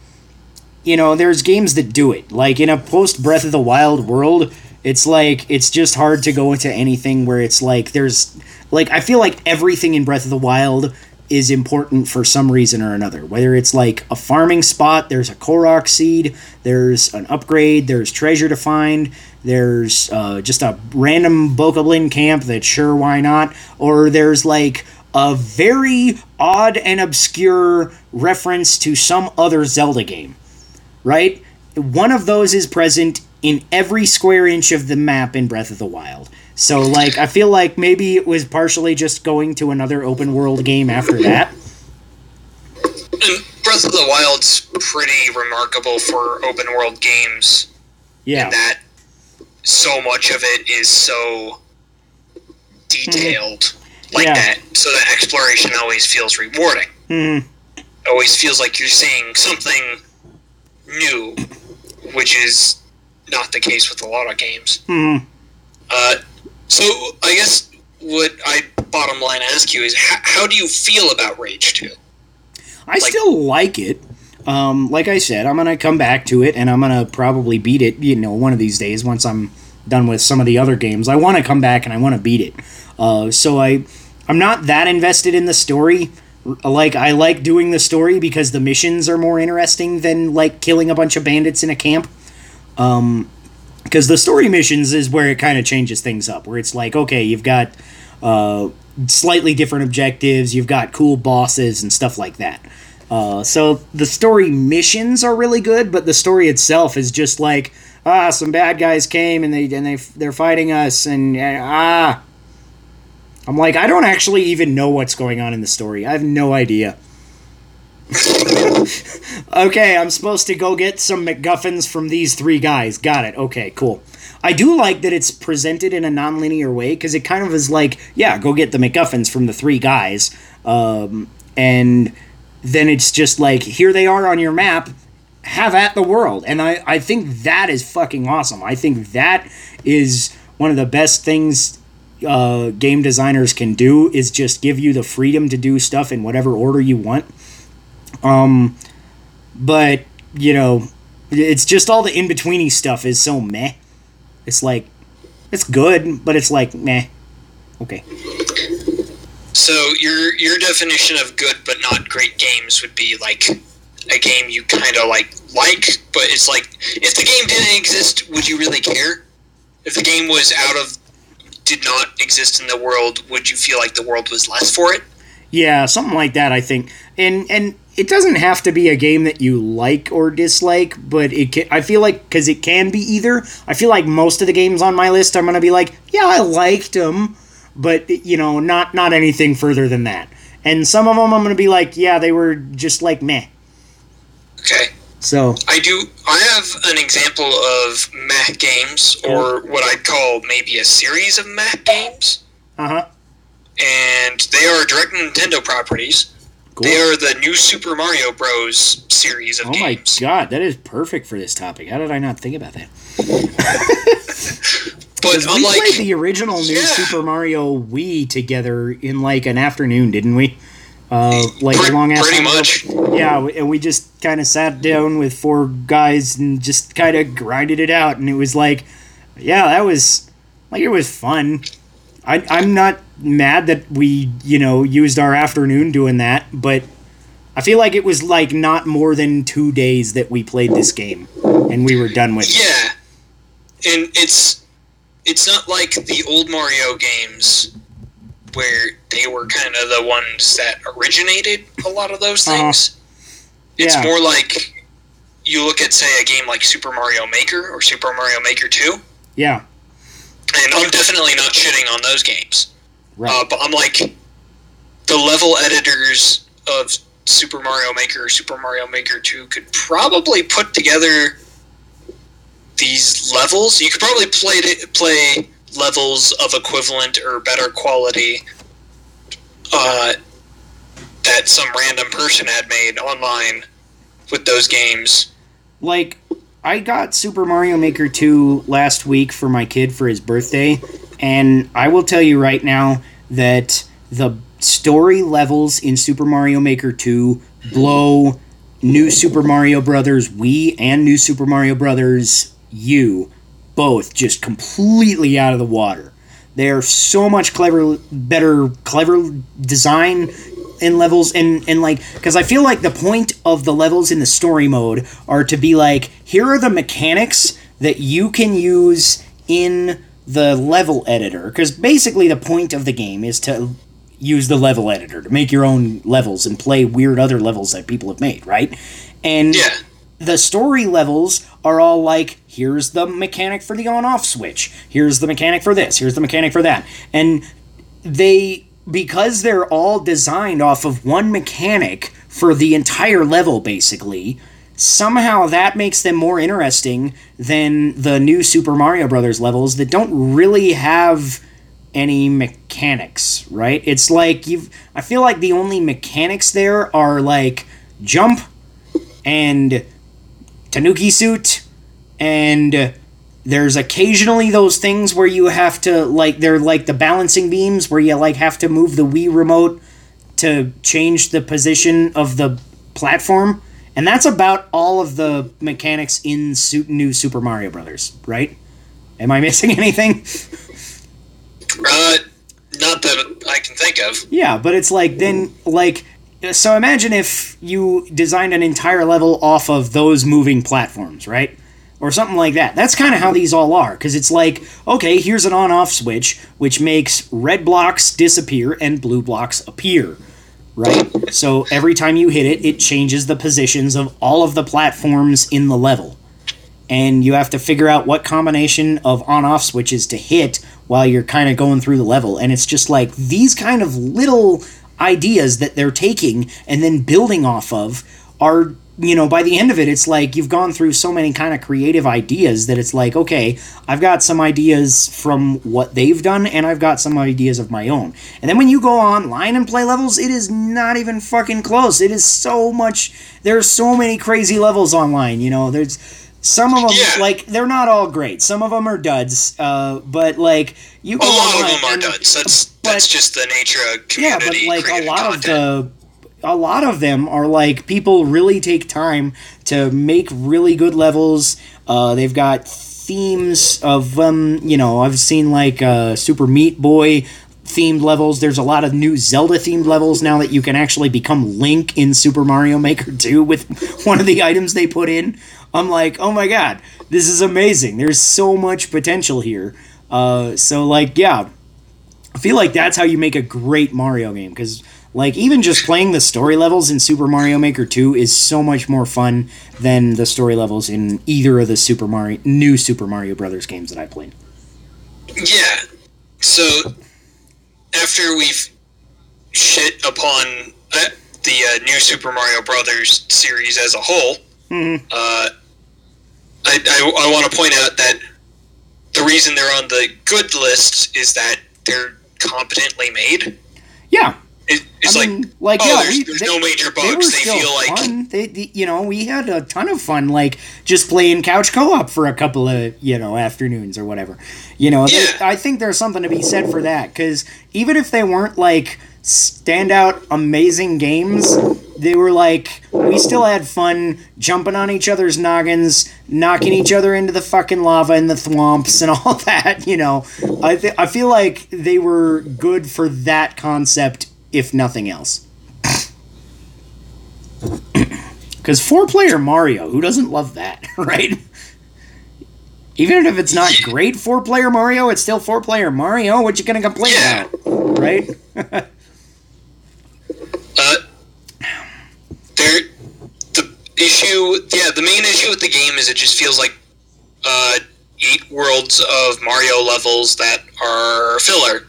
you know, there's games that do it. Like in a post Breath of the Wild world, it's like it's just hard to go into anything where it's like there's like I feel like everything in Breath of the Wild is important for some reason or another. Whether it's like a farming spot, there's a Korok seed, there's an upgrade, there's treasure to find, there's uh, just a random Bokoblin camp that sure why not, or there's like a very odd and obscure reference to some other Zelda game right? One of those is present in every square inch of the map in Breath of the Wild. So, like, I feel like maybe it was partially just going to another open world game after that. And Breath of the Wild's pretty remarkable for open world games. Yeah. That so much of it is so detailed like Yeah. that. So that exploration always feels rewarding. Hmm. Always feels like you're seeing something new, which is not the case with a lot of games. Hmm. Uh, so I guess what I bottom line ask you is how, how do you feel about Rage 2? I still like it. Um, like I said, I'm gonna come back to it, and I'm gonna probably beat it. You know, one of these days once I'm done with some of the other games. I want to come back and I want to beat it. Uh, so I, I'm not that invested in the story. Like I like doing the story because the missions are more interesting than like killing a bunch of bandits in a camp. Um, because the story missions is where it kind of changes things up. Where it's like, okay, you've got uh, slightly different objectives, you've got cool bosses and stuff like that. Uh, so the story missions are really good, but the story itself is just like, ah, some bad guys came and they and they they're fighting us and ah. I'm like, I don't actually even know what's going on in the story. I have no idea. okay, I'm supposed to go get some MacGuffins from these three guys. Got it. Okay, cool. I do like that it's presented in a non-linear way because it kind of is like, yeah, go get the MacGuffins from the three guys, um, and then it's just like, here they are on your map. Have at the world, and I I think that is fucking awesome. I think that is one of the best things uh, game designers can do is just give you the freedom to do stuff in whatever order you want. Um, but you know, it's just all the in betweeny stuff is so meh. It's like it's good, but it's like meh. Okay. So your your definition of good but not great games would be like a game you kind of like like, but it's like if the game didn't exist, would you really care? If the game was out of did not exist in the world, would you feel like the world was less for it? Yeah, something like that. I think, and and it doesn't have to be a game that you like or dislike, but it. Can, I feel like because it can be either. I feel like most of the games on my list, I'm gonna be like, yeah, I liked them, but you know, not not anything further than that. And some of them, I'm gonna be like, yeah, they were just like meh. Okay. So I do. I have an example of meh games, or what I'd call maybe a series of meh games, uh huh. and they are direct Nintendo properties. Cool. They are the new Super Mario Bros. series of games. Oh my god, that is perfect for this topic. How did I not think about that? But we unlike played the original new Yeah. Super Mario Wii together in like an afternoon, didn't we? Uh, like Pre- a long ass pretty much. Yeah, and we just kind of sat down with four guys and just kind of grinded it out, and it was like, yeah, that was like it was fun. I, I'm not mad that we you know used our afternoon doing that, but I feel like it was like not more than two days that we played this game, and we were done with it. Yeah, and it's it's not like the old Mario games where they were kind of the ones that originated a lot of those Uh-huh. things. It's Yeah. more like you look at say a game like Super Mario Maker or Super Mario Maker Two, Yeah, and I'm definitely not shitting on those games. right. Uh, but I'm like the level editors of Super Mario Maker or Super Mario Maker 2 could probably put together these levels. You could probably play play levels of equivalent or better quality uh, that some random person had made online with those games. like I got Super Mario Maker 2 last week for my kid for his birthday, and I will tell you right now that the story levels in Super Mario Maker 2 blow New Super Mario Brothers Wii and New Super Mario Brothers U both just completely out of the water. They're so much clever, better, clever design in levels and and like because I feel like the point of the levels in the story mode are to be like here are the mechanics that you can use in the level editor because basically the point of the game is to use the level editor to make your own levels and play weird other levels that people have made right and Yeah. the story levels are all like here's the mechanic for the on off switch. Here's the mechanic for this. Here's the mechanic for that. And they because they're all designed off of one mechanic for the entire level basically somehow that makes them more interesting than the new super mario brothers levels that don't really have any mechanics right? It's like you've i feel like the only mechanics there are like jump and tanuki suit and there's occasionally those things where you have to like they're like the balancing beams where you like have to move the Wii remote to change the position of the platform and that's about all of the mechanics in Su- new Super Mario Brothers, right? Am I missing anything? Uh, not that I can think of. Yeah, but it's like then like Uh, so imagine if you designed an entire level off of those moving platforms, right? Or something like that. That's kind of how these all are cuz it's like okay, here's an on-off switch which makes red blocks disappear and blue blocks appear. Right? So every time you hit it, it changes the positions of all of the platforms in the level. And you have to figure out what combination of on off switches to hit while you're kind of going through the level. And it's just like these kind of little ideas that they're taking and then building off of are you know by the end of it it's like you've gone through so many kind of creative ideas that it's like okay i've got some ideas from what they've done and i've got some ideas of my own. And then when you go online and play levels it is not even fucking close. It is so much there's so many crazy levels online you know there's some of them Yeah. like they're not all great some of them are duds uh, but like you A lot of them are and- duds. That's but- that's just the nature of community. yeah, but like a lot content. of the a lot of them are like people really take time to make really good levels. Uh, they've got themes of um, you know, I've seen like uh, Super Meat Boy themed levels. There's a lot of new Zelda themed levels now that you can actually become Link in Super Mario Maker 2 with one of the items they put in. I'm like, oh my god, this is amazing. There's so much potential here. Uh, so like, yeah, I feel like that's how you make a great Mario game because like even just playing the story levels in Super Mario Maker 2 is so much more fun than the story levels in either of the Super Mario new Super Mario Brothers games that I played. Yeah. So after we've shit upon uh, the uh, new Super Mario Brothers series as a whole, Mhm. uh, I, I, I want to point out that the reason they're on the good list is that they're competently made. Yeah, It, it's I like, mean, like, oh, yeah, there's, we- there's they- no major they were bugs. They, still feel like fun. They, they- you know, we had a ton of fun, like just playing couch co-op for a couple of you know afternoons or whatever. You know, they- I think there's something to be said for that because even if they weren't like standout amazing games, they were like we still had fun jumping on each other's noggins, knocking each other into the fucking lava and the thwomps and all that. You know, I th- I feel like they were good for that concept, if nothing else. Because four player Mario, who doesn't love that, right? Even if it's not great four player Mario, it's still four player Mario. What you gonna complain about, right? Uh, there, the issue, yeah, the main issue with the game is it just feels like uh, eight worlds of Mario levels that are filler.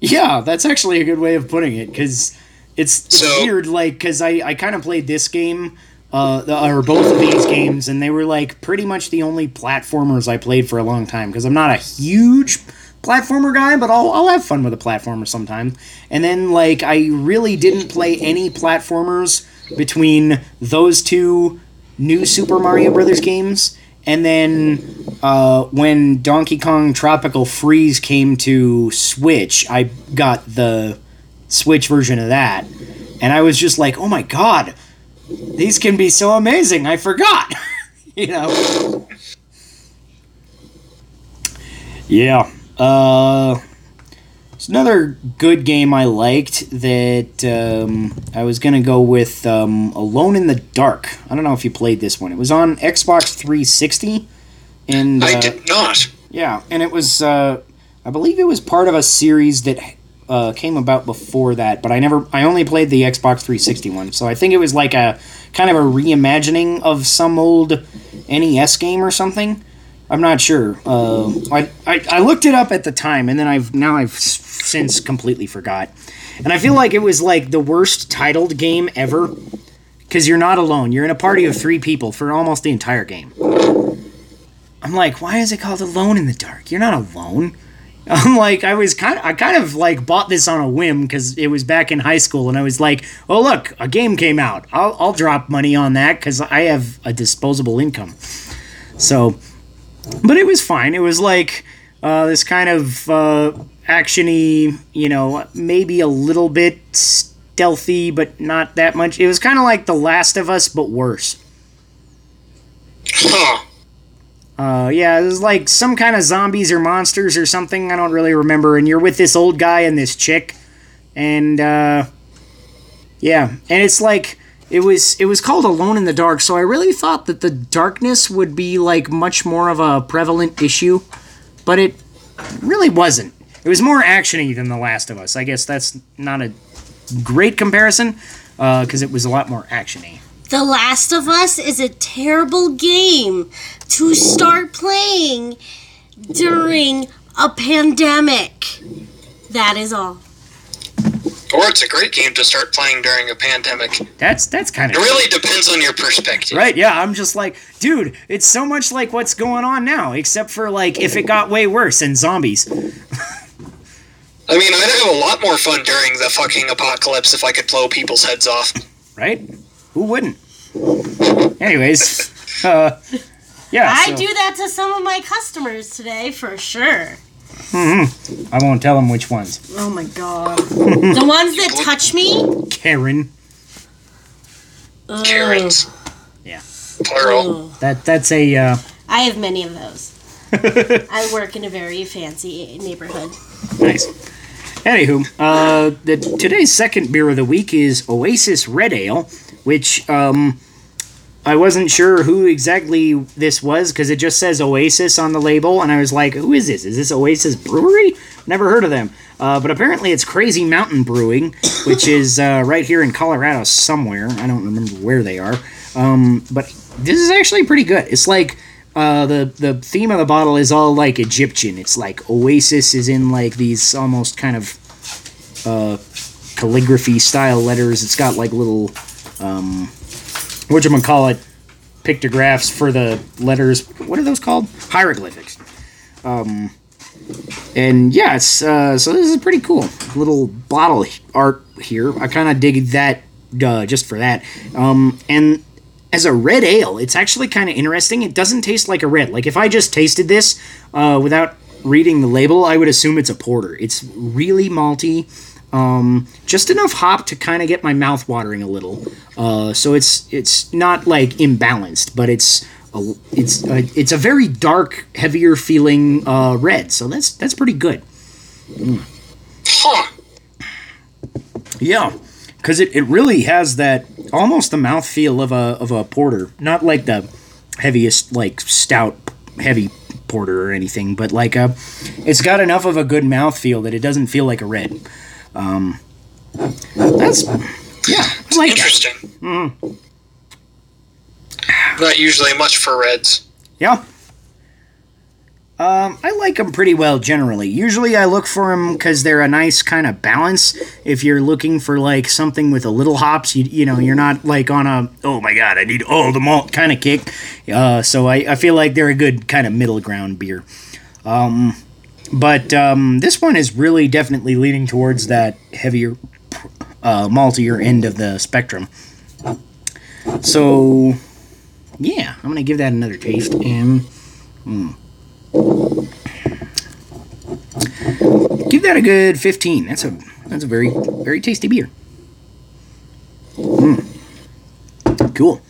Yeah, that's actually a good way of putting it because it's, it's So- weird. Like, because I, I kind of played this game, uh, or both of these games, and they were like pretty much the only platformers I played for a long time because I'm not a huge platformer guy, but I'll, I'll have fun with a platformer sometime. And then, like, I really didn't play any platformers between those two new Super Mario Brothers games. And then uh, when Donkey Kong Tropical Freeze came to Switch, I got the Switch version of that. And I was just like, oh my god, these can be so amazing. I forgot. you know? Yeah. Uh, it's another good game I liked that um, I was going to go with um, Alone in the Dark. I don't know if you played this one. It was on Xbox 360. And I uh, did not. yeah, and it was, uh, I believe it was part of a series that uh, came about before that, but I never, I only played the Xbox 360 one. So I think it was like a kind of a reimagining of some old NES game or something. I'm not sure. Uh, I, I, I looked it up at the time, and then I've now I've since completely forgot. And I feel like it was like the worst titled game ever because you're not alone. You're in a party of three people for almost the entire game. I'm like, why is it called Alone in the Dark? You're not alone. I'm like, I was kind of, I kind of like bought this on a whim because it was back in high school, and I was like, oh look, a game came out. I'll, I'll drop money on that because I have a disposable income. So, but it was fine. It was like uh, this kind of uh, actiony, you know, maybe a little bit stealthy, but not that much. It was kind of like The Last of Us, but worse. Huh. Uh, yeah, it was like some kind of zombies or monsters or something. I don't really remember. And you're with this old guy and this chick, and uh, yeah, and it's like it was it was called Alone in the Dark. So I really thought that the darkness would be like much more of a prevalent issue, but it really wasn't. It was more actiony than The Last of Us. I guess that's not a great comparison uh, because it was a lot more actiony. The Last of Us is a terrible game to start playing during a pandemic. That is all. Or it's a great game to start playing during a pandemic. That's that's kind of It really depends on your perspective. Right, yeah, I'm just like, dude, it's so much like what's going on now, except for like if it got way worse and zombies. I mean, I'd have a lot more fun during the fucking apocalypse if I could blow people's heads off. Right? Who wouldn't? Anyways, uh yeah. I so- do that to some of my customers today for sure. I won't tell them which ones. Oh my god. the ones that touch me? Karen. Ugh. Karens. Yeah. Plural. Ugh. That that's a uh I have many of those. I work in a very fancy neighborhood. nice. Anywho, uh the today's second beer of the week is Oasis Red Ale, which um I wasn't sure who exactly this was because it just says Oasis on the label, and I was like, "Who is this? Is this Oasis Brewery? Never heard of them." Uh, but apparently, it's Crazy Mountain Brewing, which is uh, right here in Colorado somewhere. I don't remember where they are, um, but this is actually pretty good. It's like uh, the the theme of the bottle is all like Egyptian. It's like Oasis is in like these almost kind of uh, calligraphy style letters. It's got like little um, what you call it pictographs for the letters. What are those called? Hieroglyphics. Um, and yeah, it's uh, so this is pretty cool. Little bottle art here. I kind of dig that uh, just for that. Um, and as a red ale, it's actually kind of interesting. It doesn't taste like a red. Like if I just tasted this uh, without reading the label, I would assume it's a porter. It's really malty. Um, just enough hop to kind of get my mouth watering a little. Uh, so it's it's not like imbalanced, but it's a, it's a, it's a very dark, heavier feeling uh, red. So that's that's pretty good. Huh. Yeah. because it, it really has that almost the mouthfeel of a of a porter, not like the heaviest like stout heavy porter or anything, but like a, it's got enough of a good mouth feel that it doesn't feel like a red. Um, that's yeah, I like. Interesting. Not usually much for reds. Yeah. Um, I like them pretty well generally. Usually I look for them because they're a nice kind of balance. If you're looking for like something with a little hops, you, you know, you're not like on a, oh my god, I need all the malt kind of kick. Uh, so I, I feel like they're a good kind of middle ground beer. Um, but um, this one is really definitely leaning towards that heavier, uh, maltier end of the spectrum. So, yeah, I'm gonna give that another taste and. mm. Give that a good 15. That's a that's a very very tasty beer. Mm. Cool.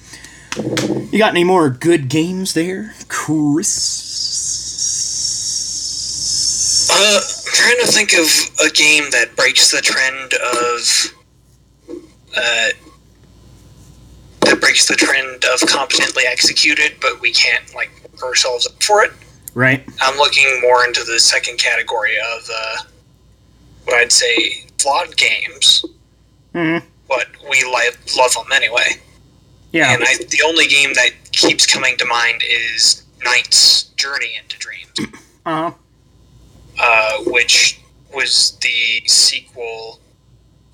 You got any more good games there, Chris? Uh, I'm trying to think of a game that breaks the trend of, uh, that breaks the trend of competently executed, but we can't like work ourselves up for it. Right. I'm looking more into the second category of uh, what I'd say flawed games, Mm-hmm. but we li- love them anyway. Yeah. And I, the only game that keeps coming to mind is Nights Journey into Dreams, Uh huh. Uh, which was the sequel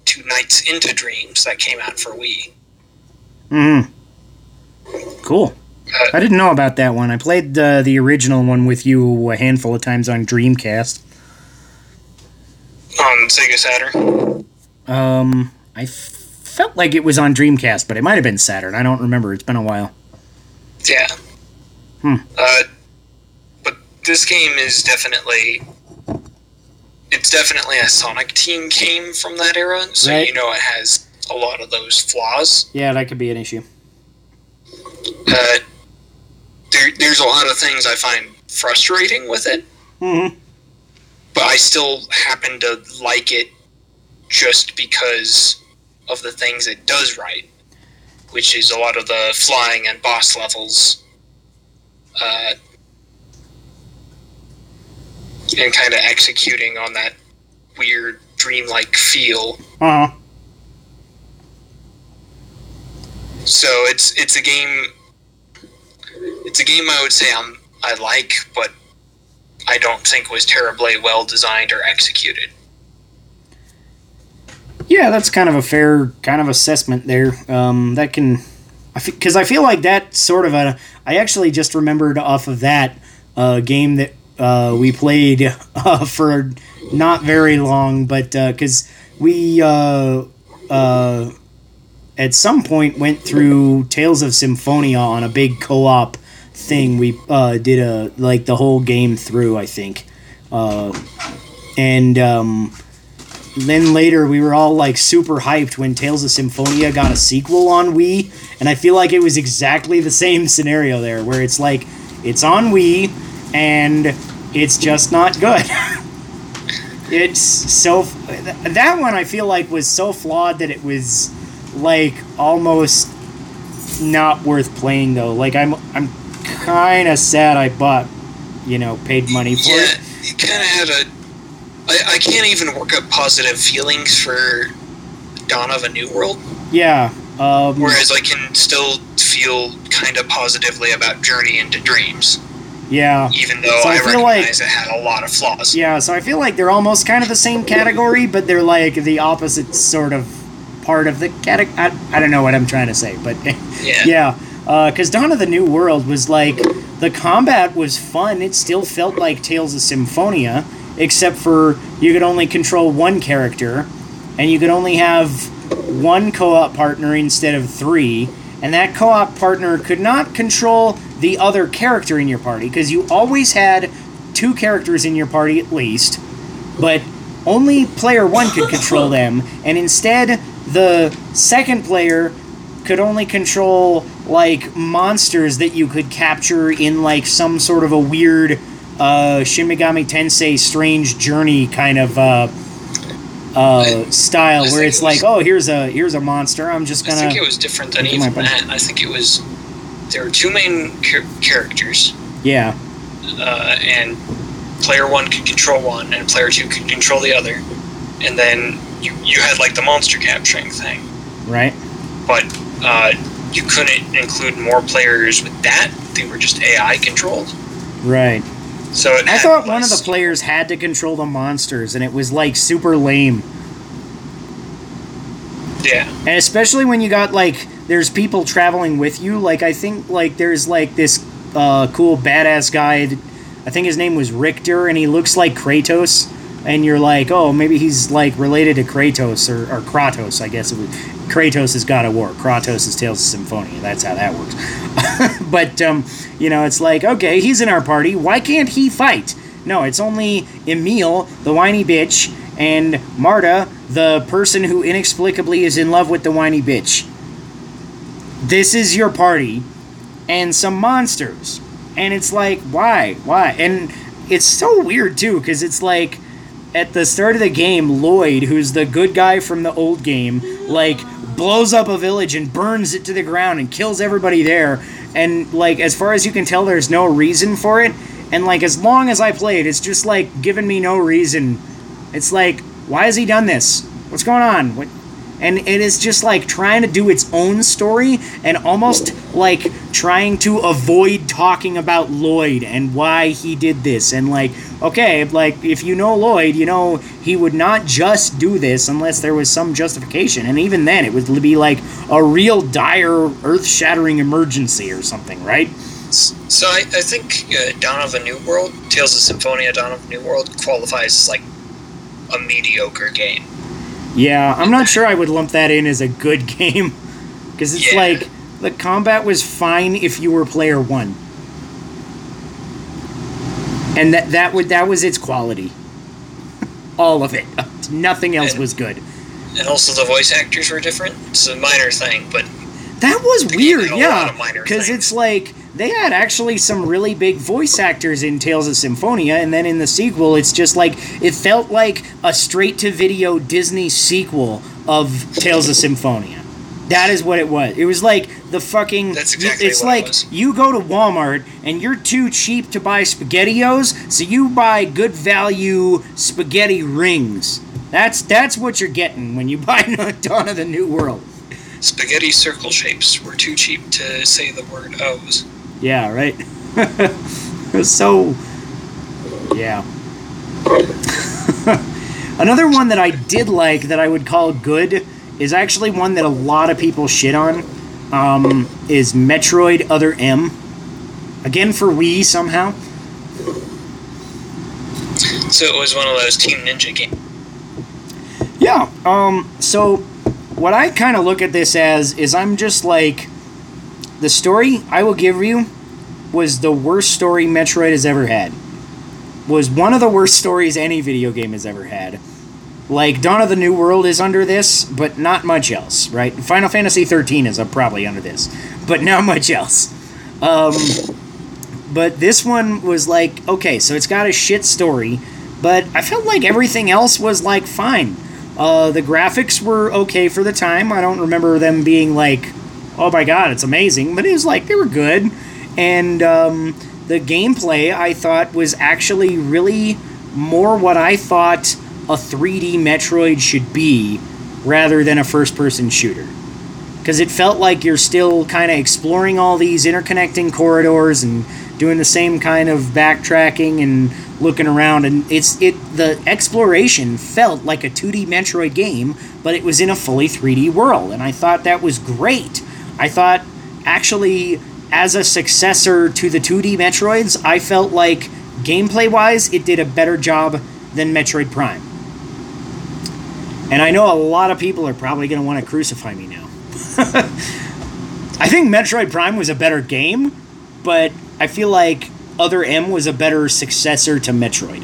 to Nights into Dreams that came out for Wii. Mm-hmm. Cool. I didn't know about that one. I played uh, the original one with you a handful of times on Dreamcast. On Sega Saturn. Um, I f- felt like it was on Dreamcast, but it might have been Saturn. I don't remember. It's been a while. Yeah. Hmm. Uh, but this game is definitely. It's definitely a Sonic team game from that era, so Right. you know it has a lot of those flaws. Yeah, that could be an issue. Uh, there, there's a lot of things I find frustrating with it, Mm-hmm. but I still happen to like it just because of the things it does right, which is a lot of the flying and boss levels, uh, and kind of executing on that weird dreamlike feel. Uh huh. So it's it's a game. It's a game I would say I'm I like, but I don't think was terribly well designed or executed. Yeah, that's kind of a fair kind of assessment there. Um, that can, because I feel like that sort of a. I actually just remembered off of that uh, game that uh, we played uh, for not very long, but because we uh, uh, at some point went through Tales of Symphonia on a big co-op thing. We uh, did a like the whole game through, I think, uh, and. Um, then later we were all like super hyped when Tales of Symphonia got a sequel on Wii, and I feel like it was exactly the same scenario there, where it's like it's on Wii and it's just not good. it's so that one I feel like was so flawed that it was like almost not worth playing though. Like I'm I'm kind of sad I bought, you know, paid money for Yeah, it. it kind of had a. I, I can't even work up positive feelings for Dawn of a New World, Yeah. Um, whereas I can still feel kind of positively about Journey into Dreams, yeah. even though So I I, feel like- it had a lot of flaws. Yeah, so I feel like they're almost kind of the same category, but they're like the opposite sort of part of the category. I, I don't know what I'm trying to say, but Yeah. yeah, uh, because Dawn of the New World was like the combat was fun. It still felt like Tales of Symphonia, except for you could only control one character, and you could only have one co-op partner instead of three. And that co-op partner could not control the other character in your party because you always had two characters in your party at least, but only player one could control them, and instead the second player could only control like monsters that you could capture in like some sort of a weird uh, Shin Megami Tensei strange journey kind of uh, uh, style I where it's it was- like, oh, here's a here's a monster. I'm just I gonna. I think it was different than even that. I think it was there were two main char- characters, yeah, uh, and player one could control one, and player two could control the other, and then you you had like the monster capturing thing, right. but uh, you couldn't include more players with that. They were just AI controlled. Right. So I thought one of the players had to control the monsters, and it was like super lame. Yeah, And especially when you got like there's people traveling with you. Like I think like there's like this uh, cool badass guy. I think his name was Richter, and he looks like Kratos. And you're like, oh, maybe he's like related to Kratos or, or Kratos. I guess it was Kratos is God of War. Kratos is Tales of Symphonia. That's how that works. but um, you know, it's like, okay, he's in our party. Why can't he fight? No, it's only Emil, the whiny bitch, and Marta, the person who inexplicably is in love with the whiny bitch. This is your party, and some monsters. And it's like, why? Why? And it's so weird, too, because it's like, at the start of the game, Lloyd, who's the good guy from the old game, like, blows up a village and burns it to the ground and kills everybody there. And, like, as far as you can tell, there's no reason for it. And, like, as long as I played, it's just, like, giving me no reason. It's like, why has he done this? What's going on? What? And it is just like trying to do its own story and almost like trying to avoid talking about Lloyd and why he did this. And like, okay, like if you know Lloyd, you know he would not just do this unless there was some justification. And even then, it would be like a real dire, earth shattering emergency or something, right? So I, I think uh, Dawn of a New World, Tales of Symphonia, Dawn of a New World qualifies as like a mediocre game. Yeah, I'm not sure I would lump that in as a good game because it's Yeah. like the combat was fine if you were player one, and that that would that was its quality. All of it, nothing else And- was good. And also the voice actors were different. It's a minor thing, but That was weird, had a lot yeah, because it's like they had actually some really big voice actors in Tales of Symphonia, and then in the sequel, it's just like it felt like a straight-to-video Disney sequel of Tales of Symphonia. That is what it was. It was like the fucking. That's exactly It's what it like was. you go to Walmart and you're too cheap to buy SpaghettiOs, so you buy good value spaghetti rings. That's that's what you're getting when you buy Dawn of the New World. spaghetti circle shapes were too cheap to say the word O's. Yeah, right. so, yeah. Another one that I did like that I would call good is actually one that a lot of people shit on. Um, is Metroid Other M. Again for Wii somehow. So it was one of those Team Ninja games. Yeah. Um. So, what I kind of look at this as is I'm just like, the story I will give you was the worst story Metroid has ever had. Was one of the worst stories any video game has ever had. Like Dawn of the New World is under this, but not much else, right? Final Fantasy 13 is probably under this, but not much else. Um, but this one was like, okay, so it's got a shit story, but I felt like everything else was like fine. Uh, the graphics were okay for the time. I don't remember them being like, oh my god, it's amazing, but it was like they were good. And um, the gameplay I thought was actually really more what I thought a 3D Metroid should be rather than a first person shooter because it felt like you're still kind of exploring all these interconnecting corridors and doing the same kind of backtracking and looking around and it's it the exploration felt like a 2D Metroid game but it was in a fully 3D world and I thought that was great. I thought actually as a successor to the 2D Metroids, I felt like gameplay wise it did a better job than Metroid Prime. And I know a lot of people are probably going to want to crucify me now. I think Metroid Prime was a better game, but I feel like Other M was a better successor to Metroid.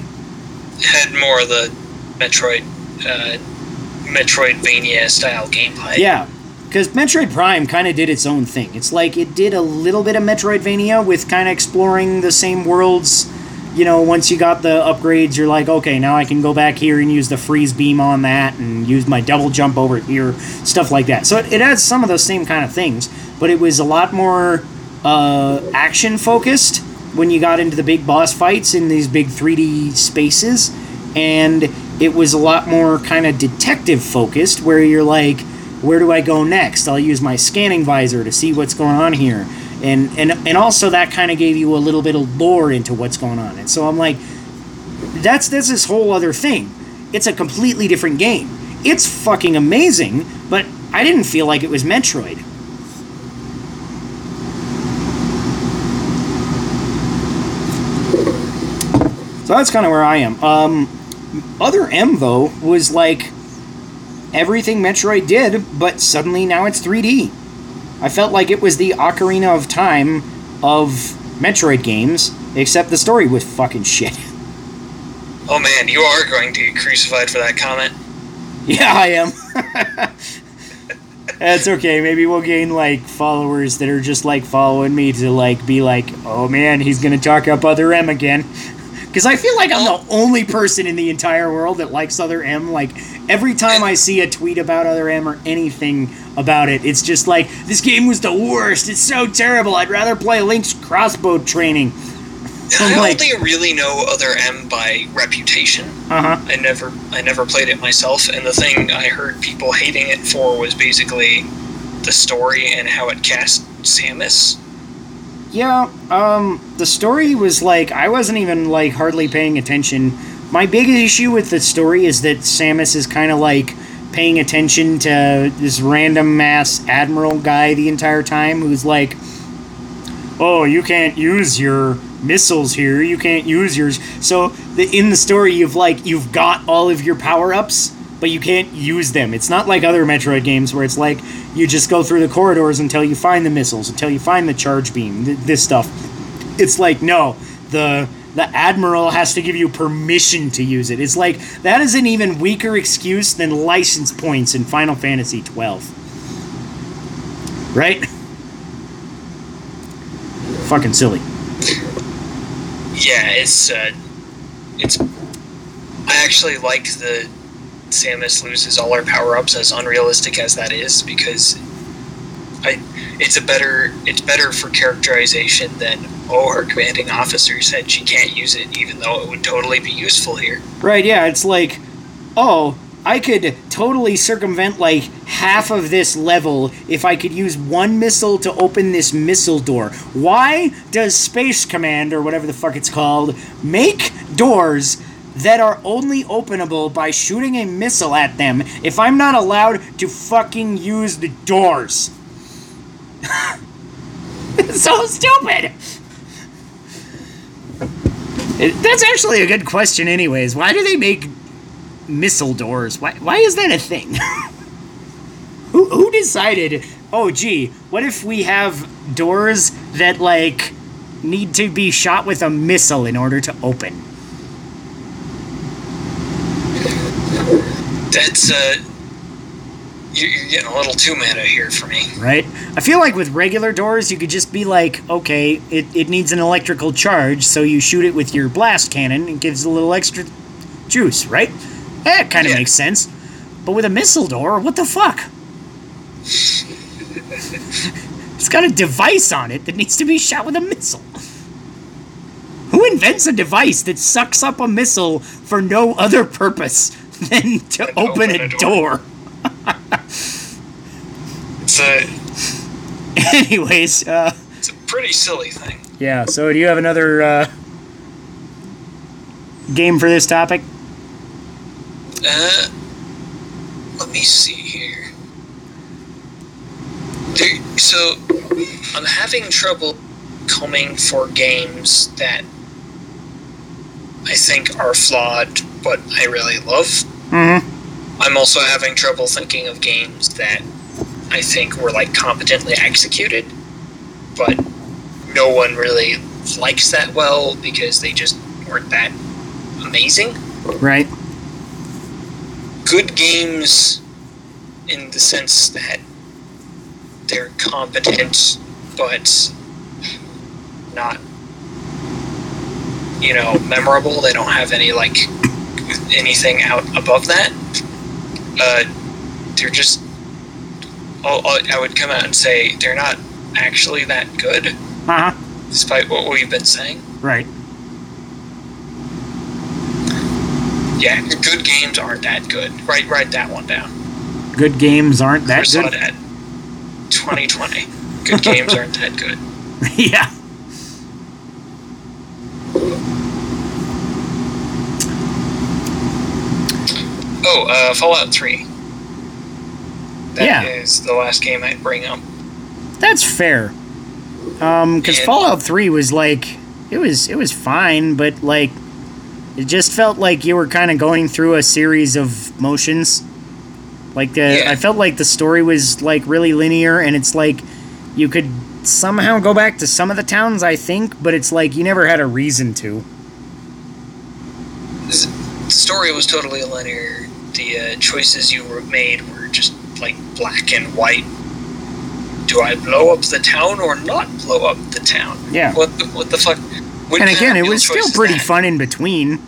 Had more of the Metroid, uh, Metroidvania style gameplay. Yeah, because Metroid Prime kind of did its own thing. It's like it did a little bit of Metroidvania with kind of exploring the same worlds you know, once you got the upgrades, you're like, okay, now I can go back here and use the freeze beam on that and use my double jump over here, stuff like that. So it, it has some of those same kind of things, but it was a lot more uh, action focused when you got into the big boss fights in these big 3D spaces, and it was a lot more kind of detective focused where you're like, where do I go next? I'll use my scanning visor to see what's going on here. And and and also that kind of gave you a little bit of lore into what's going on. And so I'm like that's that's this whole other thing. It's a completely different game. It's fucking amazing, but I didn't feel like it was Metroid. So that's kind of where I am. Um, other M though was like everything Metroid did, but suddenly now it's 3D. I felt like it was the Ocarina of Time of Metroid games, except the story was fucking shit. Oh man, you are going to get crucified for that comment. Yeah, I am. That's okay. Maybe we'll gain like followers that are just like following me to like be like, oh man, he's gonna talk up Other M again. Because I feel like I'm the only person in the entire world that likes Other M. Like every time I see a tweet about Other M or anything about it, it's just like this game was the worst. It's so terrible. I'd rather play Link's crossbow training. I I'm like, only really know Other M by reputation. uh huh. I never I never played it myself, and the thing I heard people hating it for was basically the story and how it cast Samus. Yeah, um, the story was like I wasn't even like hardly paying attention. My big issue with the story is that Samus is kind of like paying attention to this random ass admiral guy the entire time who's like, "Oh, you can't use your missiles here. You can't use yours." So the, in the story, you've like you've got all of your power ups, but you can't use them. It's not like other Metroid games where it's like you just go through the corridors until you find the missiles, until you find the charge beam, th- this stuff. It's like no, the the admiral has to give you permission to use it. It's like that is an even weaker excuse than license points in Final Fantasy 12. Right? Fucking silly. Yeah, it's uh, it's. I actually like the Samus loses all her power ups, as unrealistic as that is, because I it's a better it's better for characterization than oh her commanding officer said she can't use it, even though it would totally be useful here. Right, yeah, it's like, oh, I could totally circumvent like half of this level if I could use one missile to open this missile door. Why does Space Command, or whatever the fuck it's called, make doors that are only openable by shooting a missile at them if I'm not allowed to fucking use the doors? so stupid! That's actually a good question, anyways. Why do they make missile doors? Why, why is that a thing? who, who decided, oh, gee, what if we have doors that, like, need to be shot with a missile in order to open? That's uh, you're, getting a little too meta here for me. right? I feel like with regular doors, you could just be like, okay, it, it needs an electrical charge, so you shoot it with your blast cannon, it gives a little extra juice, right? That kind of Yeah. makes sense. But with a missile door, what the fuck? it's got a device on it that needs to be shot with a missile. Who invents a device that sucks up a missile for no other purpose than to open, open a, a door? door. It's a Anyways, uh, it's a pretty silly thing. Yeah, so do you have another uh, game for this topic? Uh, let me see here. There, so, I'm having trouble coming for games that I think are flawed, but I really love. Mm-hmm. I'm also having trouble thinking of games that I think were like competently executed, but no one really likes that well because they just weren't that amazing. Right. Good games in the sense that they're competent but not you know, memorable. They don't have any like anything out above that. Uh, they're just. Oh, I would come out and say they're not actually that good, Uh huh. despite what we've been saying. Right. Yeah, good games aren't that good. Write write that one down. Good games aren't that Chris good. Audette, 2020. Good games aren't that good. yeah. Oh, uh, Fallout 3. That is Yeah. the last game I'd bring up. That's fair. Um, because Fallout Three was like, it was it was fine, but like, it just felt like you were kind of going through a series of motions. Like the, Yeah. I felt like the story was like really linear, and it's like you could somehow go back to some of the towns, I think, but it's like you never had a reason to. The story was totally linear. The uh, choices you were made were just like black and white. Do I blow up the town or not blow up the town? Yeah. What the, what the fuck? What and again, it was still pretty that? fun in between.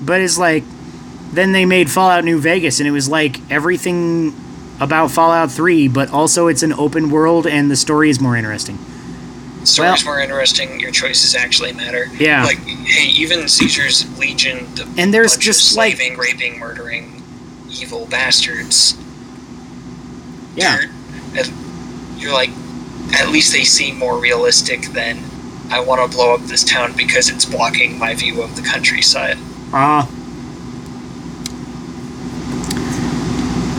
But it's like, then they made Fallout New Vegas, and it was like everything about Fallout 3, but also it's an open world and the story is more interesting. Story's well- more interesting. Your choices actually matter. Yeah. Like, hey, even Caesar's Legion, the And there's just, of like- slaving, raping, murdering, evil bastards. Yeah. You're, you're like, at least they seem more realistic than I want to blow up this town because it's blocking my view of the countryside. Ah.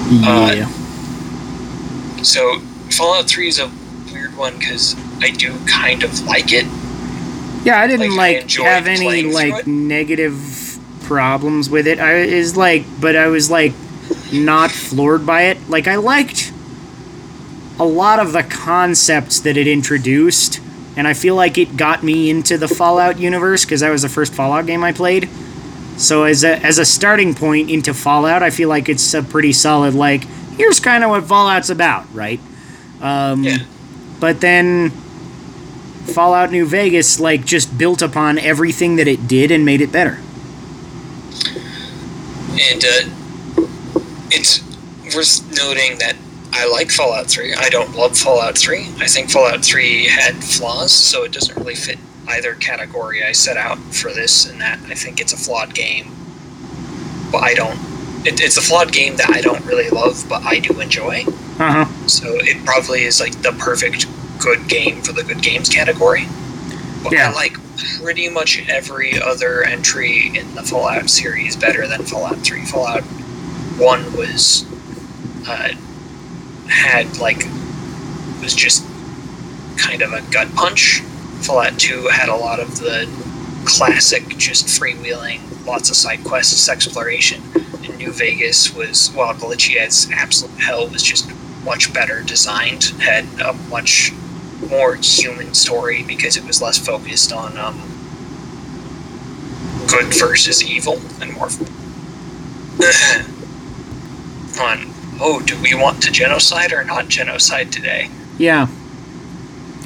Uh, yeah. So Fallout 3 is a weird one because I do kind of like it. yeah, I didn't like, like enjoyed have any like negative problems with it. I is like, but I was like not floored by it. Like I liked a lot of the concepts that it introduced, and I feel like it got me into the Fallout universe because that was the first Fallout game I played. So as a as a starting point into Fallout, I feel like it's a pretty solid like here's kind of what Fallout's about, right? Um, Yeah. But then Fallout New Vegas like just built upon everything that it did and made it better. And uh, it's worth noting that I like Fallout 3. I don't love Fallout 3. I think Fallout 3 had flaws, so it doesn't really fit either category I set out for this and that. I think it's a flawed game. But I don't. It, it's a flawed game that I don't really love, but I do enjoy. Uh huh. So it probably is like the perfect good game for the good games category. But Yeah. I like pretty much every other entry in the Fallout series better than Fallout 3. Fallout 1 was uh, had like was just kind of a gut punch. Fallout 2 had a lot of the classic just freewheeling, lots of side quests, exploration. And New Vegas was while glitchy as absolute hell was just much better designed, had a much more human story because it was less focused on um, good versus evil and more on oh, do we want to genocide or not genocide today? Yeah.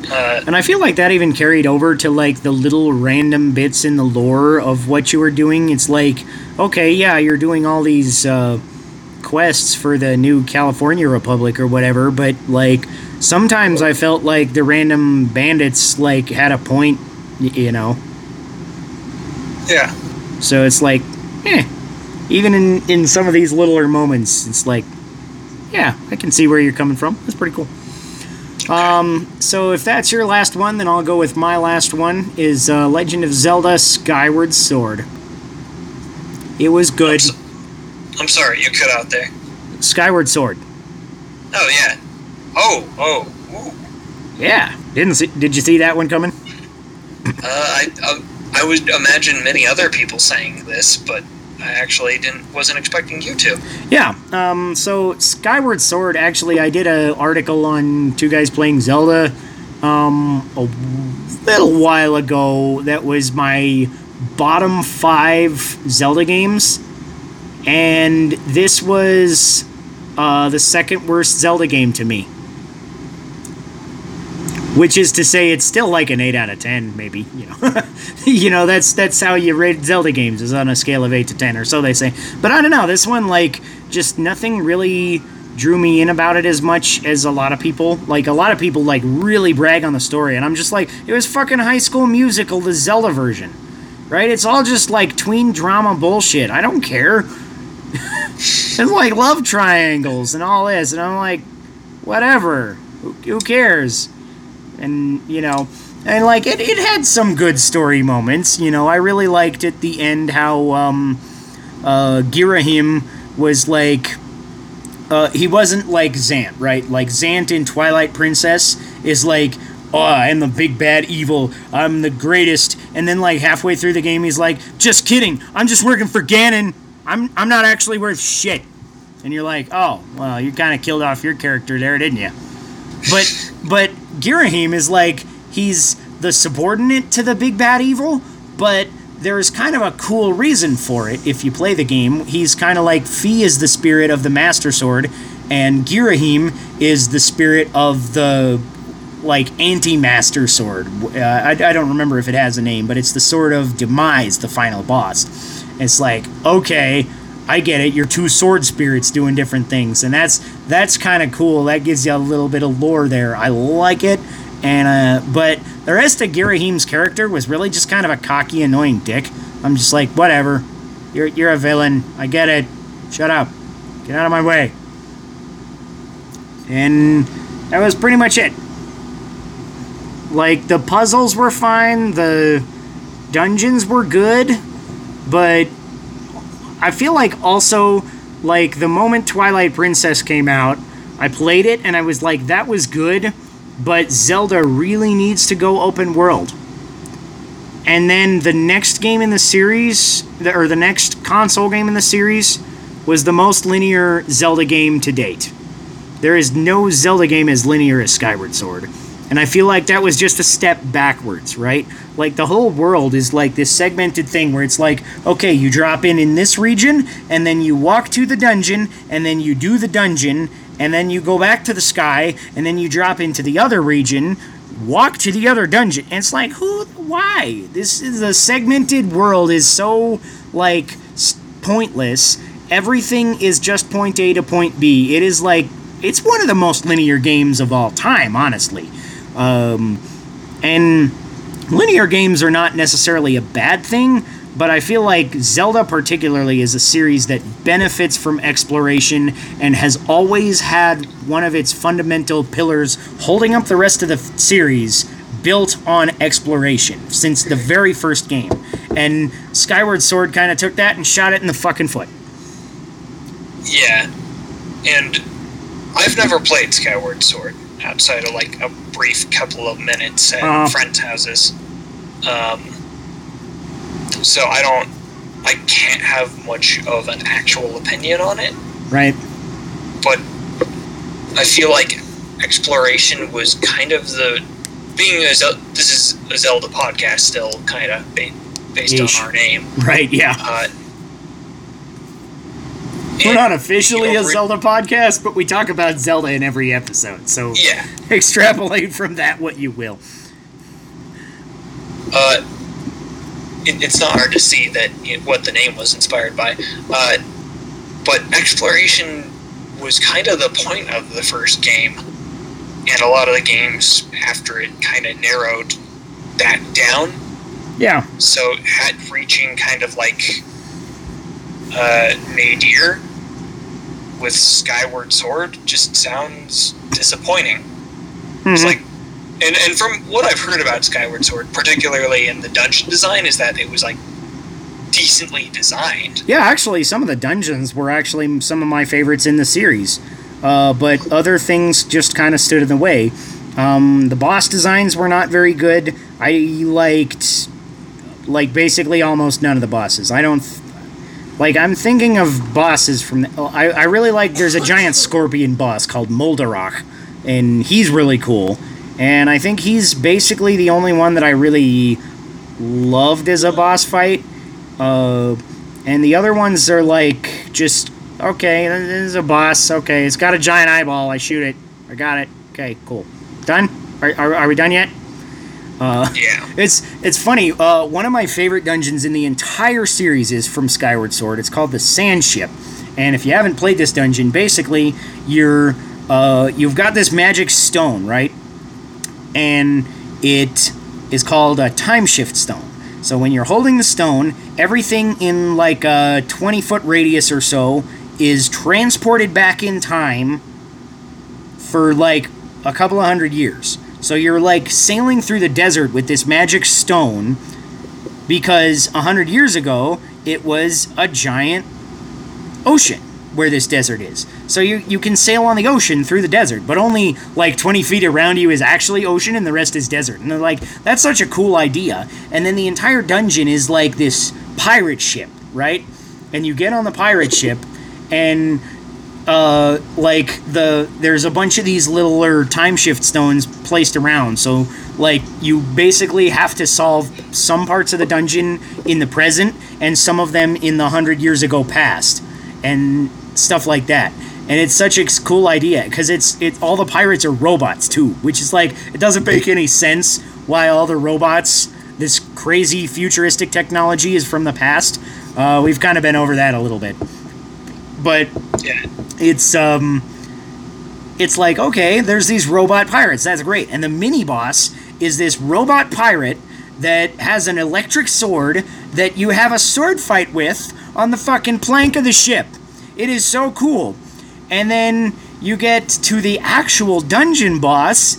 Uh, And I feel like that even carried over to like the little random bits in the lore of what you were doing. It's like, okay, yeah, you're doing all these uh, quests for the new California Republic or whatever, but like sometimes I felt like the random bandits like had a point, you know. yeah, So it's like, eh. Even in in some of these littler moments, it's like, yeah, I can see where you're coming from. That's pretty cool. Um, so if that's your last one, then I'll go with my last one is uh, Legend of Zelda: Skyward Sword. It was good. I'm, so- I'm sorry, you cut out there. Skyward Sword. Oh yeah. Oh oh. Ooh. Yeah, didn't see, did you see that one coming? Uh, I, I I would imagine many other people saying this, but I actually didn't wasn't expecting you to. Yeah. Um, so Skyward Sword, actually, I did an article on two guys playing Zelda um, a little while ago. That was my bottom five Zelda games, and this was uh, the second worst Zelda game to me. Which is to say it's still like an 8 out of 10 maybe you know. You know that's that's how you rate zelda games is on a scale of 8 to 10 or so they say. But i don't know this one like just nothing really drew me in about it as much as a lot of people. Like a lot of people like really brag on the story and i'm just like it was fucking high school musical the zelda version. Right? It's all just like tween drama bullshit. I don't care. And like love triangles and all this and i'm like whatever. Who, who cares and you know and like it, it had some good story moments you know. I really liked at the end how um uh girahim was like uh he wasn't like zant right? Like zant in twilight princess is like oh i'm the big bad evil. I'm the greatest. And then like halfway through the game he's like just kidding. I'm just working for ganon. I'm i'm not actually worth shit. And you're like oh well you kind of killed off your character there didn't you but but Girahim is like he's the subordinate to the big bad evil, but there's kind of a cool reason for it if you play the game. He's kind of like Fi is the spirit of the Master Sword, and Girahim is the spirit of the like anti-master sword. Uh, I, I don't remember if it has a name, but it's the sword of demise, the final boss. It's like okay, I get it. You're two sword spirits doing different things, and that's that's kind of cool. That gives you a little bit of lore there. I like it, and uh, but the rest of Girahim's character was really just kind of a cocky, annoying dick. I'm just like, whatever. You're you're a villain. I get it. Shut up. Get out of my way. And that was pretty much it. Like the puzzles were fine, the dungeons were good, but I feel like also like the moment Twilight Princess came out, I played it and I was like that was good, but Zelda really needs to go open world. And then the next game in the series, or the next console game in the series, was the most linear Zelda game to date. There is no Zelda game as linear as Skyward Sword. And I feel like that was just a step backwards, right? Like the whole world is like this segmented thing where it's like, okay, you drop in in this region, and then you walk to the dungeon, and then you do the dungeon, and then you go back to the sky, and then you drop into the other region, walk to the other dungeon. And it's like, who, why? This is a segmented world is so like pointless. Everything is just point A to point B. It is like it's one of the most linear games of all time, honestly. Um, and linear games are not necessarily a bad thing, but I feel like Zelda, particularly, is a series that benefits from exploration and has always had one of its fundamental pillars holding up the rest of the f- series built on exploration since the very first game. And Skyward Sword kind of took that and shot it in the fucking foot. Yeah, and I've never played Skyward Sword outside of like a brief couple of minutes at Uh. friends' houses. Um, so I don't, I can't have much of an actual opinion on it. Right? But I feel like exploration was kind of the being a this is a Zelda podcast still kind of based Yeesh. on our name. Right, yeah. Uh, We're not officially you know, a Zelda podcast, but we talk about Zelda in every episode. So Yeah. extrapolate from that what you will. Uh, it, it's not hard to see that you know, what the name was inspired by. Uh, but exploration was kind of the point of the first game, and a lot of the games after it kind of narrowed that down. Yeah. So had reaching kind of like uh, nadir with Skyward Sword just sounds disappointing. It's Mhm. like, and and from what I've heard about Skyward Sword, particularly in the dungeon design, is that it was like decently designed. Yeah, actually, some of the dungeons were actually some of my favorites in the series. Uh, but other things just kind of stood in the way. Um, the boss designs were not very good. I liked, like, basically almost none of the bosses. I don't. Like, I'm thinking of bosses from. The, I, I really like. There's a giant scorpion boss called Moldarach, and he's really cool. And I think he's basically the only one that I really loved as a boss fight. Uh, and the other ones are like just okay. This is a boss. Okay, it's got a giant eyeball. I shoot it. I got it. Okay, cool. Done. Are, are, are we done yet? Yeah. It's it's funny. Uh, one of my favorite dungeons in the entire series is from Skyward Sword. It's called the Sand Ship, and if you haven't played this dungeon, basically you're uh, you've got this magic stone, right? And it is called a time shift stone. So when you're holding the stone, everything in like a 20 foot radius or so is transported back in time for like a couple of hundred years. So you're like sailing through the desert with this magic stone because a hundred years ago it was a giant ocean where this desert is. So you, you can sail on the ocean through the desert, but only like 20 feet around you is actually ocean and the rest is desert. And they're like, that's such a cool idea. And then the entire dungeon is like this pirate ship, right? And you get on the pirate ship and uh, like the there's a bunch of these littler time shift stones placed around. So like you basically have to solve some parts of the dungeon in the present and some of them in the hundred years ago past, and stuff like that. And it's such a cool idea because it's it all the pirates are robots too, which is like it doesn't make any sense why all the robots this crazy futuristic technology is from the past. Uh, we've kind of been over that a little bit, but Yeah. it's um it's like okay there's these robot pirates. That's great. And the mini boss is this robot pirate that has an electric sword that you have a sword fight with on the fucking plank of the ship. It is so cool. And then you get to the actual dungeon boss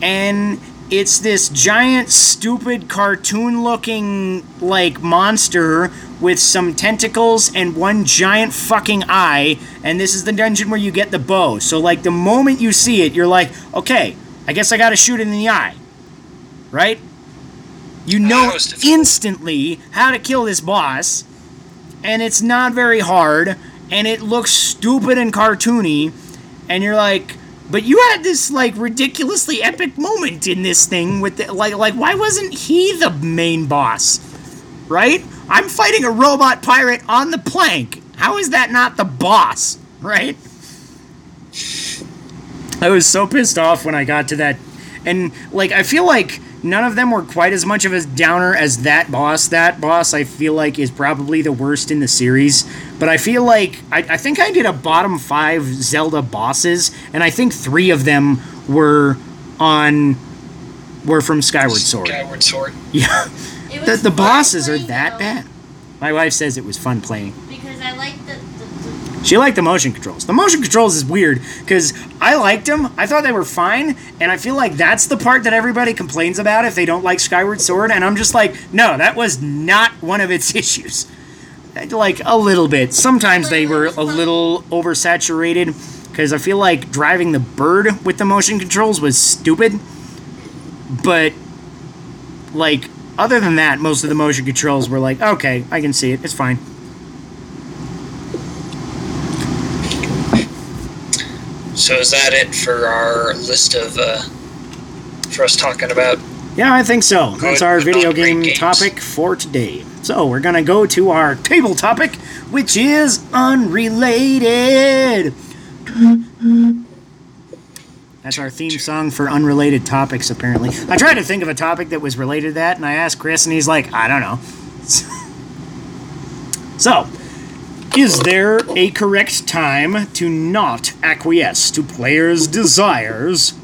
and it's this giant stupid cartoon looking like monster with some tentacles and one giant fucking eye and this is the dungeon where you get the bow. So like the moment you see it you're like okay i guess i gotta shoot it in the eye. Right? You know that was difficult. instantly how to kill this boss and it's not very hard and it looks stupid and cartoony and you're like but you had this like ridiculously epic moment in this thing with the, like like why wasn't he the main boss right? I'm fighting a robot pirate on the plank. How is that not the boss right? I was so pissed off when i got to that. And like i feel like none of them were quite as much of a downer as that boss. That boss i feel like is probably the worst in the series. But i feel like i, I think i did a bottom five zelda bosses and i think three of them were on were from skyward sword. Skyward Sword. yeah the, the bosses are that bad my wife says it was fun playing Because I like the, the, the she liked the motion controls. The motion controls is weird because I liked them. I thought they were fine, and I feel like that's the part that everybody complains about if they don't like Skyward Sword. And I'm just like, no, that was not one of its issues. Like a little bit. Sometimes they were a little oversaturated because I feel like driving the bird with the motion controls was stupid. But like other than that, most of the motion controls were like, okay, I can see it. It's fine. So is that it for our list of uh, for us talking about? Yeah, I think so. That's our video game games. topic for today. So we're gonna go to our table topic, which is unrelated. That's our theme song for unrelated topics, apparently. I tried to think of a topic that was related to that, and I asked Chris, and he's like, I don't know. so, is there a correct time to not acquiesce to players' desires?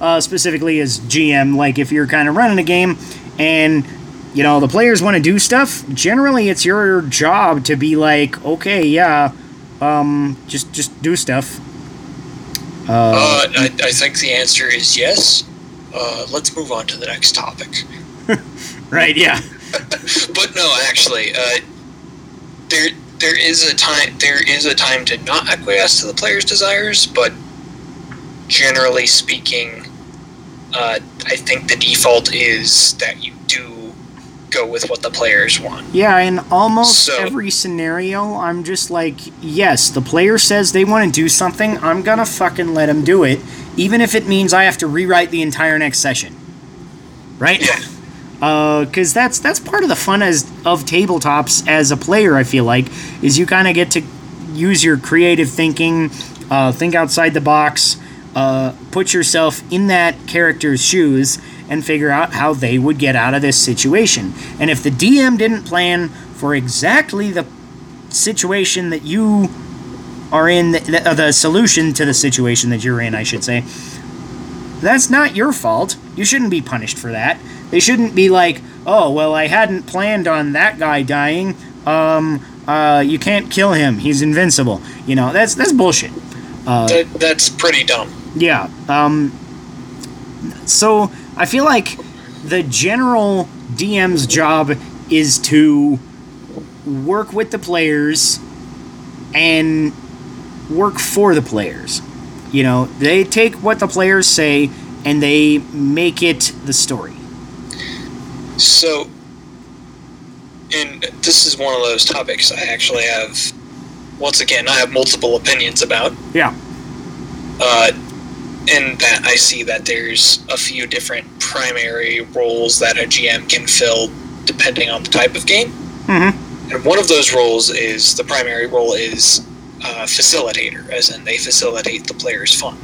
uh, specifically as GM, like if you're kind of running a game and you know the players want to do stuff, generally it's your job to be like, okay, yeah, um, just just do stuff. Uh, I, I think the answer is yes. Uh, let's move on to the next topic. Right? Yeah. But no, actually, uh, there there is a time there is a time to not acquiesce to the player's desires, but generally speaking, uh, I think the default is that you do go with what the players want. Yeah, in almost So- every scenario, I'm just like, yes, the player says they want to do something, I'm gonna fucking let them do it, even if it means I have to rewrite the entire next session. Right? Yeah. because that's that's part of the fun as of tabletops as a player. I feel like is you kind of get to use your creative thinking, uh, think outside the box, uh, put yourself in that character's shoes and figure out how they would get out of this situation. And if the DM didn't plan for exactly the situation that you are in, the, the, uh, the solution to the situation that you're in, I should say, that's not your fault. You shouldn't be punished for that. They shouldn't be like, oh, well, I hadn't planned on that guy dying. Um, uh, you can't kill him. He's invincible. You know, that's that's bullshit. That, that's pretty dumb. Yeah. Um, so I feel like the general DM's job is to work with the players and work for the players. You know, they take what the players say and they make it the story. So, and this is one of those topics I actually have. Once again, I have multiple opinions about. Yeah. Uh, in that I see that there's a few different primary roles that a GM can fill depending on the type of game. Mm-hmm. And one of those roles is the primary role is uh, facilitator, as in they facilitate the player's fun.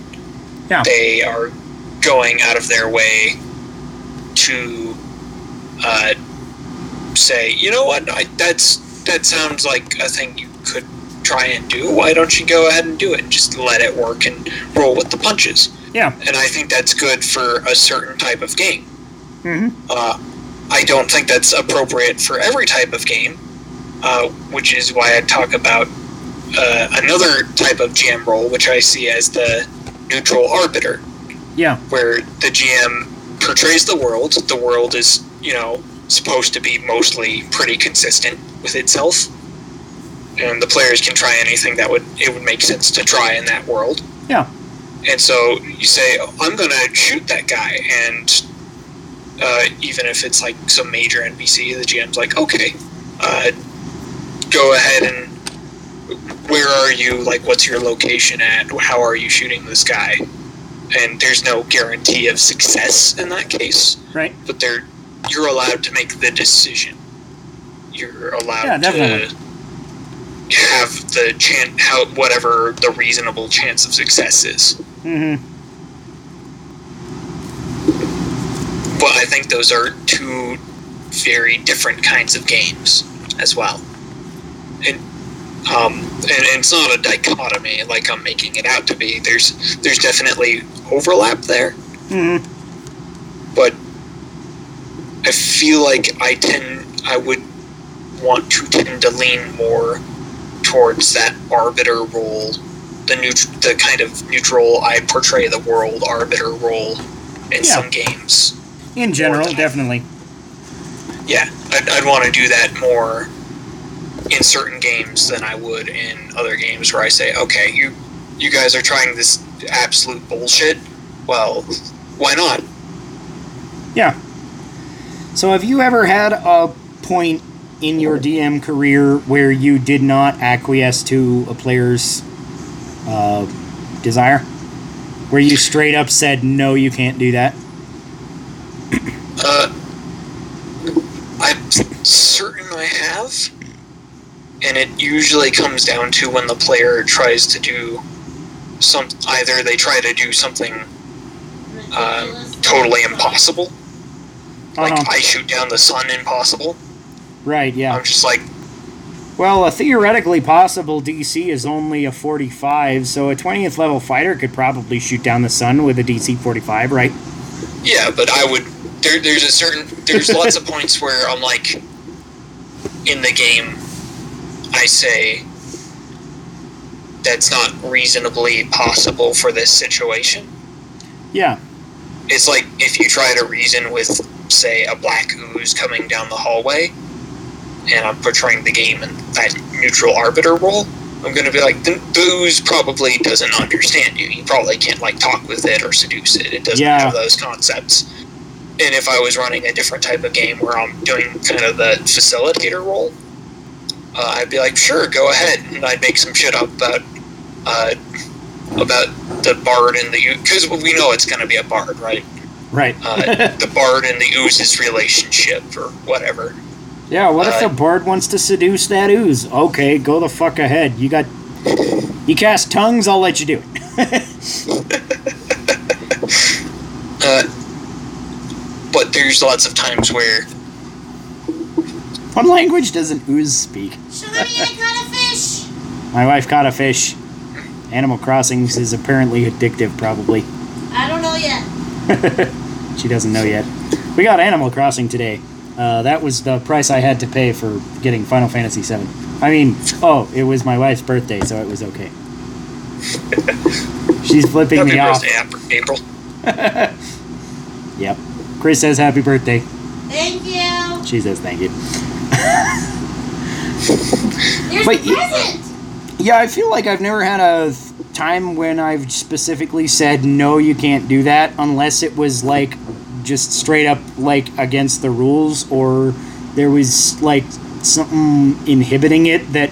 Yeah. They are going out of their way to uh, say, you know what, I, that's that sounds like a thing you could try and do. Why don't you go ahead and do it? Just let it work and roll with the punches. Yeah. And I think that's good for a certain type of game. Mm-hmm. Uh, I don't think that's appropriate for every type of game, uh, which is why I talk about uh, another type of GM role, which I see as the neutral arbiter, Yeah. where the GM portrays the world. The world is, you know, supposed to be mostly pretty consistent with itself, and the players can try anything that would it would make sense to try in that world. Yeah. And so you say, I'm going to shoot that guy. And uh, even if it's like some major NPC, the GM's like, okay, uh, go ahead and where are you? Like, what's your location at? How are you shooting this guy? And there's no guarantee of success in that case, Right. but they're, you're allowed to make the decision. You're allowed Yeah, to have the chance, how whatever the reasonable chance of success is. Mm-hmm. but I think those are two very different kinds of games as well. And um, and, and it's not a dichotomy like I'm making it out to be. There's there's definitely overlap there, Mm-hmm. but I feel like I tend I would want to tend to lean more towards that arbiter role, the neut- the kind of neutral I portray the world arbiter role in Yeah. some games. In general, definitely. yeah, I'd, I'd want to do that more in certain games than I would in other games where I say, okay, you you guys are trying this absolute bullshit. Well, why not? Yeah. So, have you ever had a point in your DM career where you did not acquiesce to a player's uh, desire? Where you straight up said, no, you can't do that? Uh, I'm certain I have, and it usually comes down to when the player tries to do some. Either they try to do something uh, totally impossible, like Uh-huh. I shoot down the sun impossible. Right, yeah. I'm just like, Well, a theoretically possible DC is only a 45, so a 20th level fighter could probably shoot down the sun with a DC 45, right? Yeah, but I would. There, there's a certain. There's lots of points where I'm like, in the game, I say that's not reasonably possible for this situation. Yeah. It's like if you try to reason with, say, a black ooze coming down the hallway, and I'm portraying the game in that neutral arbiter role. I'm going to be like, the, the ooze probably doesn't understand you. You probably can't like talk with it or seduce it. It doesn't Yeah. have those concepts. And if I was running a different type of game where I'm doing kind of the facilitator role, uh, I'd be like, sure, go ahead, and I'd make some shit up about uh, about the bard and the because we know it's going to be a bard, right? Right. Uh, the bard and the ooze's relationship or whatever. Yeah, what if the uh, bird wants to seduce that ooze? Okay, go the fuck ahead. You got. You cast tongues, I'll let you do it. uh, but there's lots of times where. What language does an ooze speak? Sugar, I caught a fish! My wife caught a fish. Animal Crossings is apparently addictive, probably. I don't know yet. she doesn't know yet. We got Animal Crossing today. Uh, that was the price I had to pay for getting Final Fantasy VII. I mean, oh, it was my wife's birthday, so it was okay. She's flipping happy me off. birthday, Ap- April. Yep. Chris says happy birthday. Thank you. She says thank you. There's But the present. Yeah, I feel like I've never had a time when I've specifically said no, you can't do that, unless it was like just straight up like against the rules, or there was like something inhibiting it that,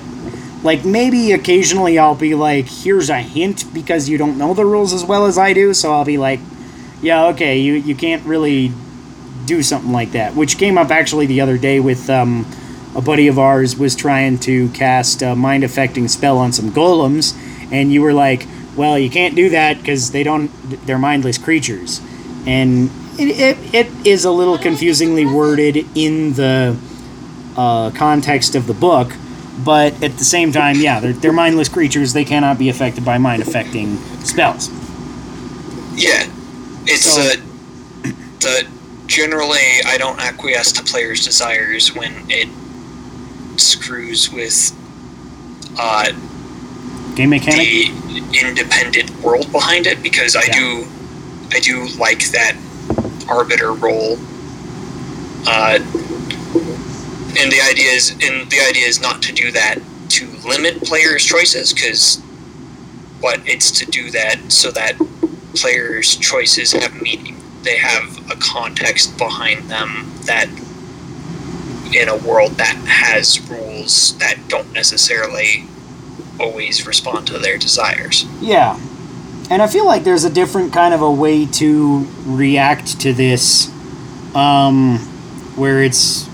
like maybe occasionally I'll be like, here's a hint because you don't know the rules as well as I do, so I'll be like, yeah, okay, you you can't really do something like that, which came up actually the other day with um, a buddy of ours was trying to cast a mind affecting spell on some golems, and you were like, "Well, you can't do that because they don't. They're mindless creatures," and it, it, it is a little confusingly worded in the uh, context of the book. But at the same time, yeah, they're, they're mindless creatures. They cannot be affected by mind affecting spells. Yeah, it's So- uh, the generally I don't acquiesce to players' desires when it screws with uh, Game mechanic? the independent world behind it because I Yeah. do I do like that arbiter role. Uh, and the idea is and the idea is not to do that to limit players' choices because but it's to do that so that players' choices have meaning. They have a context behind them that in a world that has rules that don't necessarily always respond to their desires. Yeah. And I feel like there's a different kind of a way to react to this, um, where it's,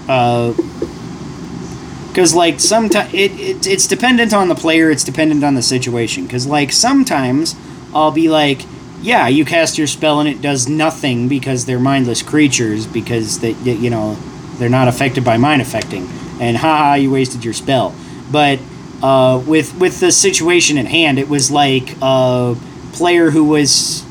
because like sometimes it, it it's dependent on the player, it's dependent on the situation. Because like sometimes I'll be like, yeah, you cast your spell and it does nothing because they're mindless creatures because they you know they're not affected by mind affecting, and haha, you wasted your spell. But uh, with with the situation at hand, it was like a player who was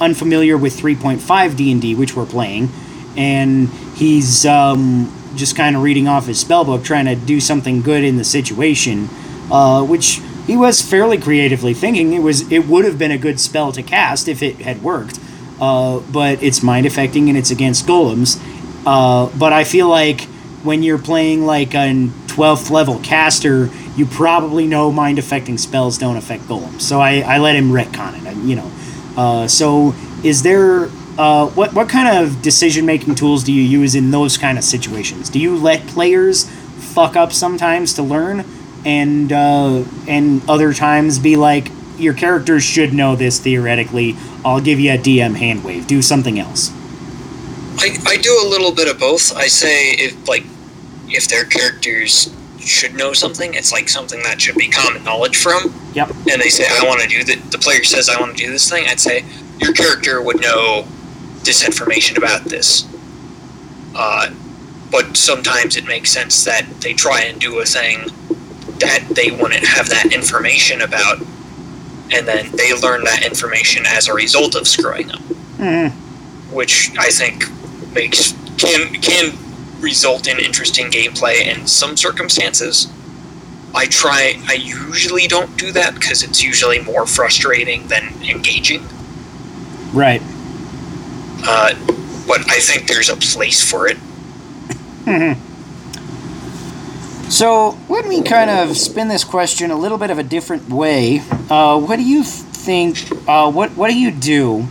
unfamiliar with 3.5 D&D, which we're playing, and he's um, just kind of reading off his spellbook, trying to do something good in the situation, uh, which he was fairly creatively thinking it was it would have been a good spell to cast if it had worked, uh, but it's mind affecting and it's against golems. Uh, but I feel like when you're playing like a 12th level caster, you probably know mind affecting spells don't affect golems. So I, I let him retcon it, you know. Uh, so is there uh, what what kind of decision making tools do you use in those kind of situations? Do you let players fuck up sometimes to learn, and uh, and other times be like your characters should know this theoretically. I'll give you a DM hand wave. Do something else. I, I do a little bit of both. I say if like if their characters should know something, it's like something that should be common knowledge from. Yep. And they say I want to do that. The player says I want to do this thing. I'd say your character would know this information about this. Uh, but sometimes it makes sense that they try and do a thing that they wouldn't have that information about, and then they learn that information as a result of screwing up Mhm. which I think makes can can result in interesting gameplay in some circumstances. I try. I usually don't do that because it's usually more frustrating than engaging. Right. Uh, but I think there's a place for it. So let me kind of spin this question a little bit of a different way. Uh, what do you think? Uh, what What do you do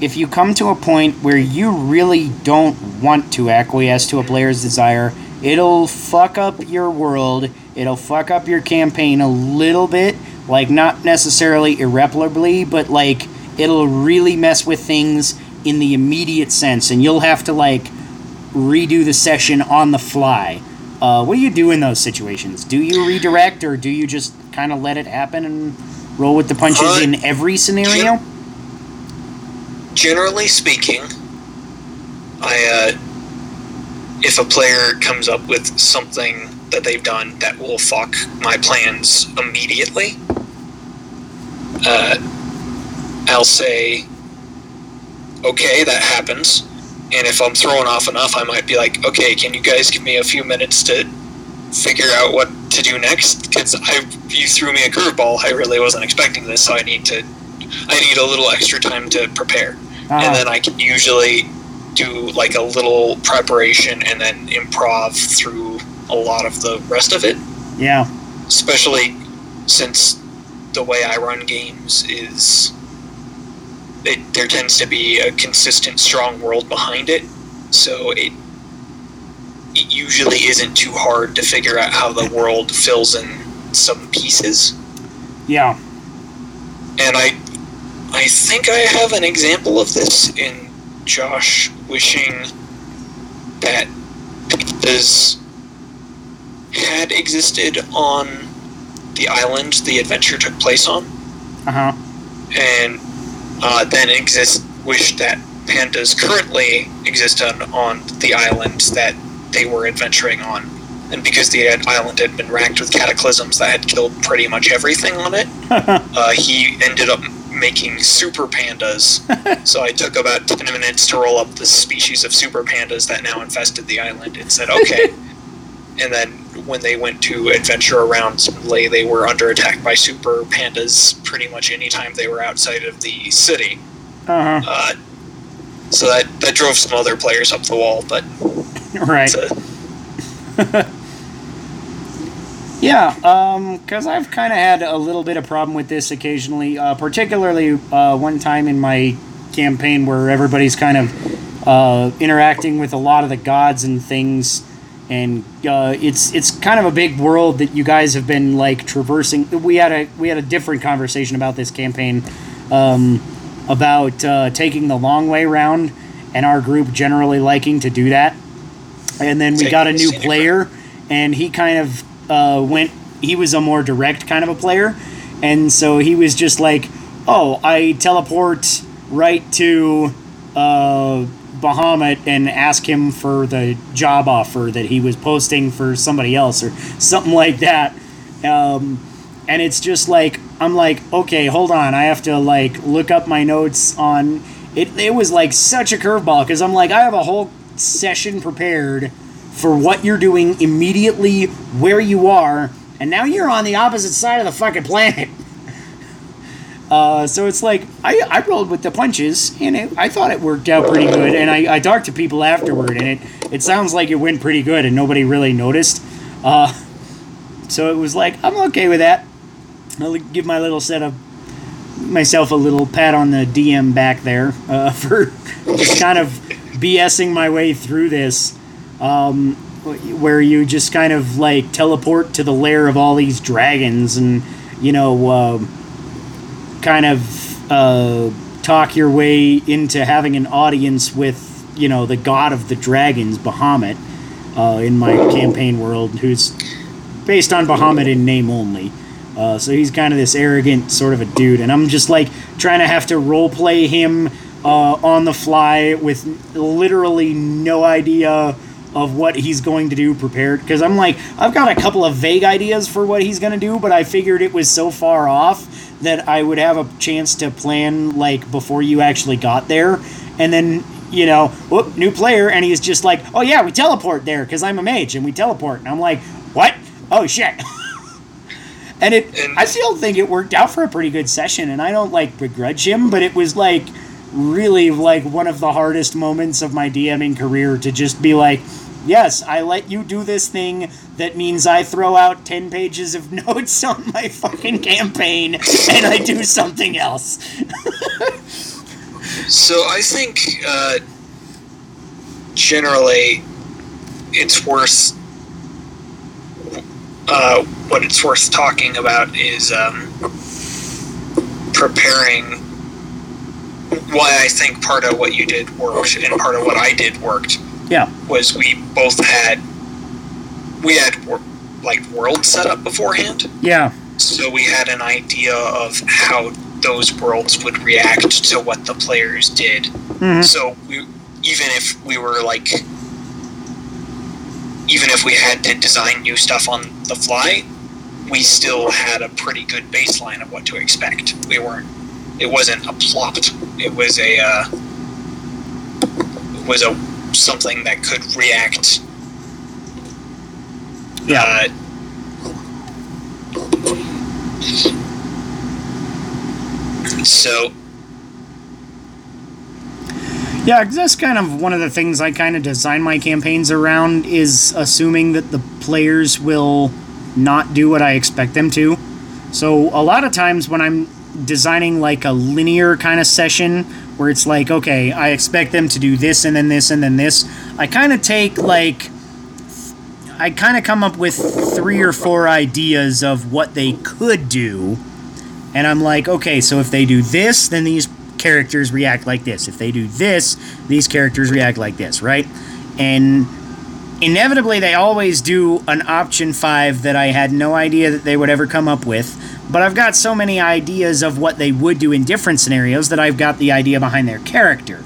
if you come to a point where you really don't want to acquiesce to a player's desire? It'll fuck up your world. It'll fuck up your campaign a little bit, like not necessarily irreparably, but like it'll really mess with things in the immediate sense, and you'll have to like redo the session on the fly. Uh, what do you do in those situations? Do you redirect, or do you just kind of let it happen and roll with the punches Uh, in every scenario? Generally speaking, I uh, if a player comes up with something that they've done that will fuck my plans immediately, uh, I'll say, okay, that happens. And if I'm thrown off enough, I might be like, okay, can you guys give me a few minutes to figure out what to do next? Because you threw me a curveball. I really wasn't expecting this, so I need to I need a little extra time to prepare, Uh-huh. and then I can usually do like a little preparation and then improv through a lot of the rest of it. yeah, Especially since the way I run games is it, there tends to be a consistent, strong world behind it, so it it usually isn't too hard to figure out how the world fills in some pieces. yeah. And I I think I have an example of this in Josh wishing that this had existed on the island the adventure took place on, Uh huh. and uh, then exist wish that pandas currently exist on, on the island that they were adventuring on. And because the island had been racked with cataclysms that had killed pretty much everything on it, uh, he ended up making super pandas. so I took about 10 minutes to roll up the species of super pandas that now infested the island and said, okay. and then when they went to adventure around Lay, they were under attack by super pandas pretty much anytime they were outside of the city. Uh Uh, so that, that drove some other players up the wall, but. Right. Yeah, um, because I've kind of had a little bit of problem with this occasionally, uh, particularly uh, one time in my campaign where everybody's kind of uh, interacting with a lot of the gods and things, and uh, it's it's kind of a big world that you guys have been like traversing. We had a we had a different conversation about this campaign, um, about uh, taking the long way round, and our group generally liking to do that. And then we got a new player, and he kind of uh, went. He was a more direct kind of a player, and so he was just like, "Oh, I teleport right to uh, Bahamut and ask him for the job offer that he was posting for somebody else or something like that." Um, and it's just like I'm like, okay, hold on, I have to like look up my notes on it. It was like such a curveball because I'm like, I have a whole session prepared for what you're doing immediately where you are, and now you're on the opposite side of the fucking planet. Uh, so it's like I, I rolled with the punches, and it, I thought it worked out pretty good. And I, I talked to people afterward, and it it sounds like it went pretty good, and nobody really noticed. Uh, so it was like I'm okay with that. I'll give my little set of myself a little pat on the DM back there uh, for just kind of BSing my way through this, um, where you just kind of like teleport to the lair of all these dragons and you know uh, kind of uh, talk your way into having an audience with you know the god of the dragons, Bahamut, uh, in my campaign world, who's based on Bahamut in name only. Uh, so he's kind of this arrogant sort of a dude, and I'm just like trying to have to role play him uh, on the fly with literally no idea of what he's going to do prepared. Because I'm like, I've got a couple of vague ideas for what he's going to do, but I figured it was so far off that I would have a chance to plan like before you actually got there, and then. You know, whoop, new player, and he's just like, "Oh yeah, we teleport there because I'm a mage, and we teleport." And I'm like, "What? Oh shit!" and it And- i still think it worked out for a pretty good session and i don't like begrudge him but it was like really like one of the hardest moments of my dming career to just be like yes i let you do this thing that means i throw out 10 pages of notes on my fucking campaign and i do something else. So I think uh, generally it's worth uh, what it's worth talking about is um, preparing why I think part of what you did worked and part of what I did worked yeah was we both had we had like worlds set up beforehand yeah so we had an idea of how those worlds would react to what the players did. Mhm. So we, even if we were like even if we had to design new stuff on the fly, we still had a pretty good baseline of what to expect. We weren't. It wasn't a plot. It was a. Uh, it was a something that could react. Yeah. Uh, so Yeah, that's kind of one of the things I kind of design my campaigns around is assuming that the players will not do what I expect them to. So a lot of times when I'm designing like a linear kind of session where it's like, okay, I expect them to do this and then this and then this, I kind of take like I kind of come up with three or four ideas of what they could do. And I'm like, okay, so if they do this, then these characters react like this. If they do this, these characters react like this, right? And inevitably, they always do an option five that I had no idea that they would ever come up with. But I've got so many ideas of what they would do in different scenarios that I've got the idea behind their character,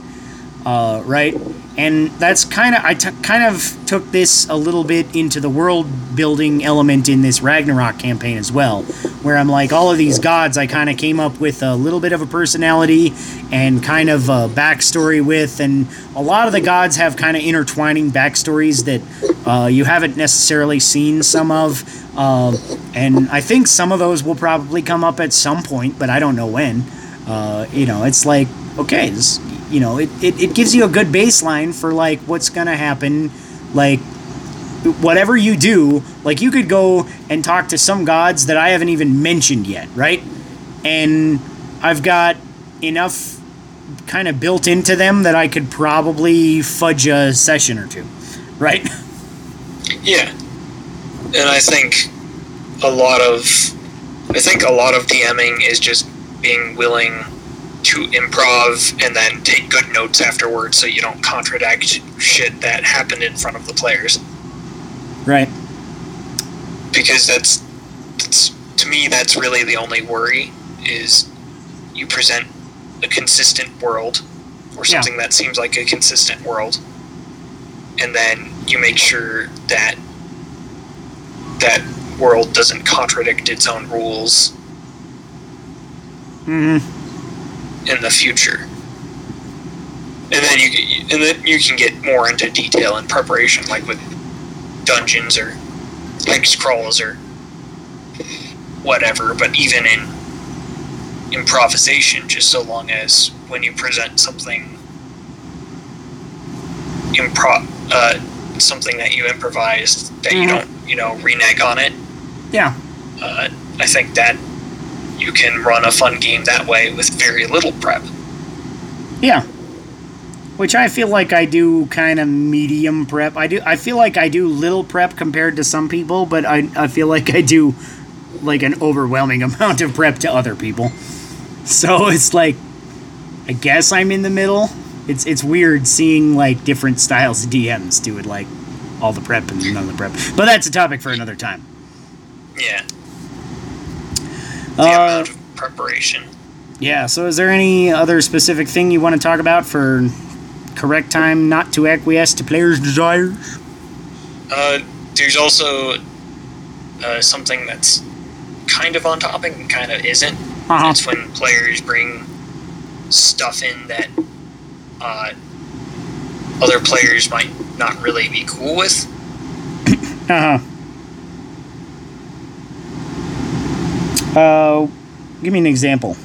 uh, right? And that's kind of I t- kind of took this a little bit into the world building element in this Ragnarok campaign as well, where I'm like all of these gods I kind of came up with a little bit of a personality and kind of a backstory with, and a lot of the gods have kind of intertwining backstories that uh, you haven't necessarily seen some of, uh, and I think some of those will probably come up at some point, but I don't know when. Uh, you know, it's like okay, this, you know, it, it, it gives you a good baseline for like what's gonna happen, like whatever you do, like you could go and talk to some gods that I haven't even mentioned yet, right? And I've got enough kind of built into them that I could probably fudge a session or two, right? Yeah, and I think a lot of I think a lot of DMing is just being willing to improv and then take good notes afterwards, so you don't contradict shit that happened in front of the players. Right. Because that's, that's to me that's really the only worry is you present a consistent world or Yeah. something that seems like a consistent world and then you make sure that that world doesn't contradict its own rules hmm in the future and then you can- and then you can get more into detail and preparation like with dungeons or hex crawls or whatever but even in improvisation just so long as when you present something improv uh, something that you improvised that you Mhm. don't you know renege on it Yeah. uh, i think that you can run a fun game that way with very little prep Yeah. Which I feel like I do kind of medium prep. I do I feel like I do little prep compared to some people, but I I feel like I do like an overwhelming amount of prep to other people. So it's like I guess I'm in the middle. It's it's weird seeing like different styles of DMs do it like all the prep and none of the prep. But that's a topic for another time. yeah the Uh, amount of preparation yeah, so is there any other specific thing you want to talk about for correct time not to acquiesce to players' desires? Uh, there's also uh, something that's kind of on topic and kind of isn't. Uh-huh. It's when players bring stuff in that uh, other players might not really be cool with. Uh-huh. Uh, give me an example.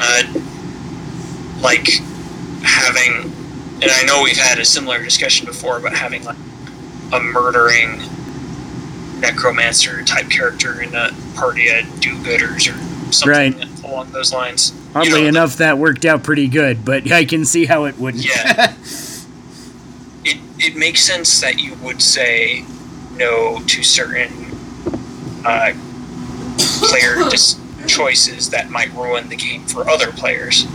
Uh, like having, and I know we've had a similar discussion before, but having like a murdering necromancer type character in a party of do-gooders or something along those lines. You Oddly know, the- enough, that worked out pretty good, but I can see how it wouldn't. Yeah. it it makes sense that you would say no to certain uh, player choices that might ruin the game for other players,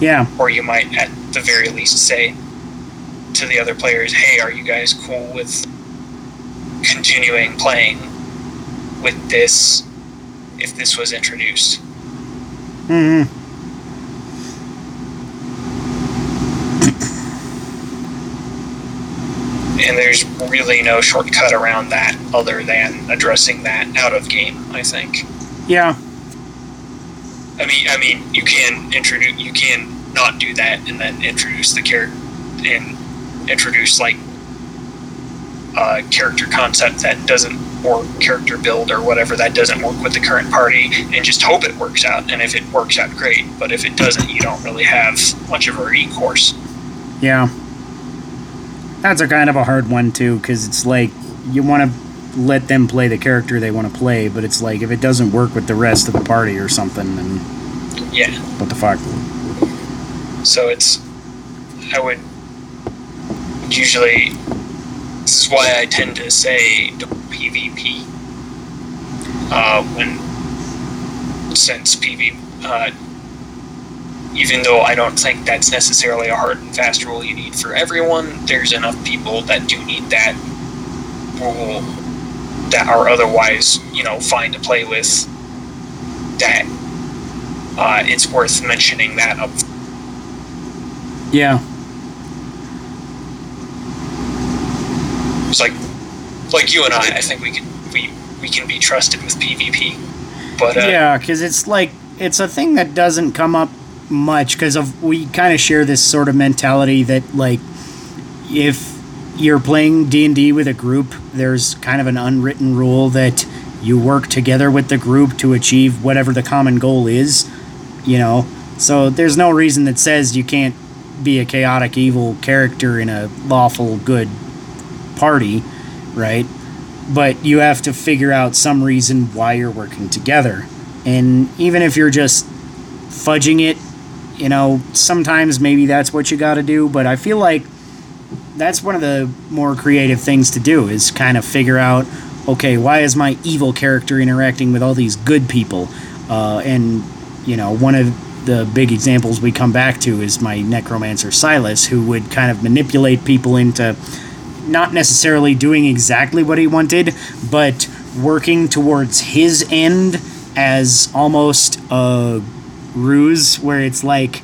yeah. or you might at the very least say to the other players, "Hey, are you guys cool with continuing playing with this if this was introduced?" hmm and there's really no shortcut around that other than addressing that out of game. I think. Yeah. I mean, I mean, you can introduce, you can not do that, and then introduce the character and introduce like a character concept that doesn't or character build or whatever that doesn't work with the current party, and just hope it works out. And if it works out, great. But if it doesn't, you don't really have much of a recourse. Yeah. That's a kind of a hard one too, because it's like you want to let them play the character they want to play, but it's like if it doesn't work with the rest of the party or something, then Yeah. what the fuck? So it's, I would usually, this is why I tend to say don't PvP. Uh, when, since PvP, uh, even though I don't think that's necessarily a hard and fast rule you need for everyone, there's enough people that do need that rule that are otherwise, you know, fine to play with. That uh, it's worth mentioning that up Yeah. It's like, like you and I, I think we can we we can be trusted with PvP. But uh, Yeah, because it's like it's a thing that doesn't come up much because of we kind of share this sort of mentality that like if you're playing D&D with a group, there's kind of an unwritten rule that you work together with the group to achieve whatever the common goal is, you know. So there's no reason that says you can't be a chaotic evil character in a lawful good party, right? But you have to figure out some reason why you're working together. And even if you're just fudging it, you know, sometimes maybe that's what you got to do, but I feel like that's one of the more creative things to do is kind of figure out okay, why is my evil character interacting with all these good people? Uh, and, you know, one of the big examples we come back to is my necromancer Silas, who would kind of manipulate people into not necessarily doing exactly what he wanted, but working towards his end as almost a ruse where it's like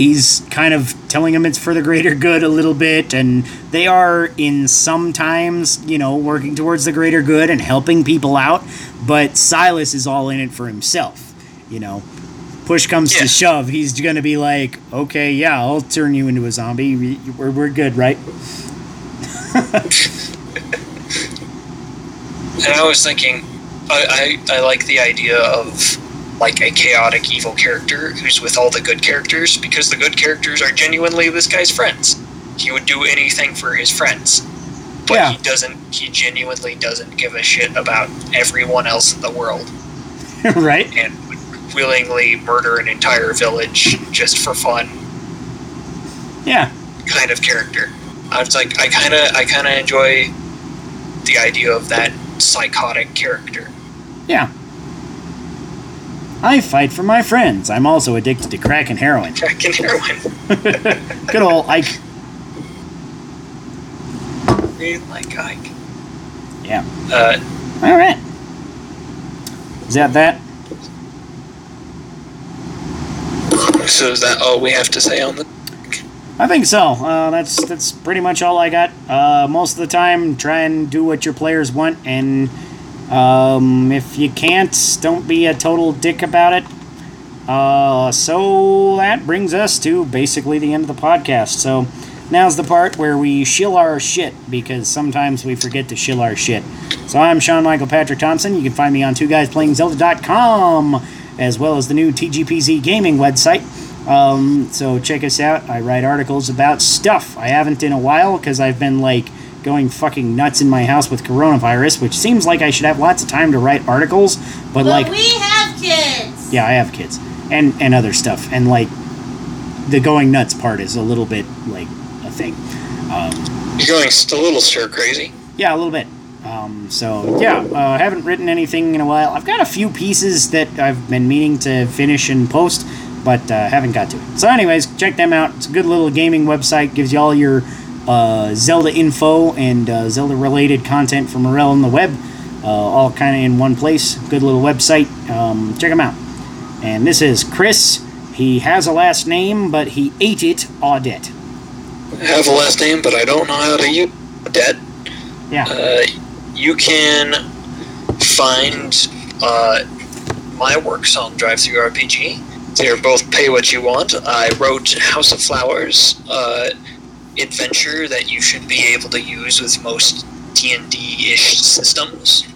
he's kind of telling them it's for the greater good a little bit and they are in sometimes you know working towards the greater good and helping people out but silas is all in it for himself you know. Push comes Yeah. to shove he's gonna be like okay yeah i'll turn you into a zombie. We- we're, we're good right? And I was thinking, I, I I like the idea of like a chaotic evil character who's with all the good characters because the good characters are genuinely this guy's friends. He would do anything for his friends. But Yeah. he doesn't he genuinely doesn't give a shit about everyone else in the world right and would willingly murder an entire village just for fun yeah kind of character. I was like, I kind of, I kind of enjoy the idea of that psychotic character. yeah i fight for my friends i'm also addicted to crack and heroin Crack and heroin. good old ike Really like Ike. yeah Uh, All right. Is that that? so is that all we have to say on the? I think so. Uh, that's that's pretty much all I got. Uh, most of the time, try and do what your players want, and um, if you can't, don't be a total dick about it. Uh, so that brings us to basically the end of the podcast. So now's the part where we shill our shit because sometimes we forget to shill our shit. So I'm Sean Michael Patrick Thompson. You can find me on two guys playing Zelda.com as well as the new TGPZ gaming website. Um, so check us out. I write articles about stuff. I haven't in a while because I've been like going fucking nuts in my house with coronavirus, which seems like I should have lots of time to write articles, but, But like we have kids. yeah, I have kids and and other stuff, and like the going nuts part is a little bit like a thing. You're going just a little stir crazy. Yeah, a little bit. Um, so yeah, uh, I haven't written anything in a while. I've got a few pieces that I've been meaning to finish and post, but uh, haven't got to it. So, anyways, check them out. It's a good little gaming website. Gives you all your uh, Zelda info and uh, Zelda related content from Morel on the web, uh, all kind of in one place. Good little website. Um, check them out. And this is Chris. He has a last name, but he ate it Audette. I have a last name, but I don't know how to use that. Yeah. Uh, you can find uh, my works on DriveThruRPG. They're both pay what you want. I wrote House of Flowers, uh, adventure that you should be able to use with most D and D-ish systems.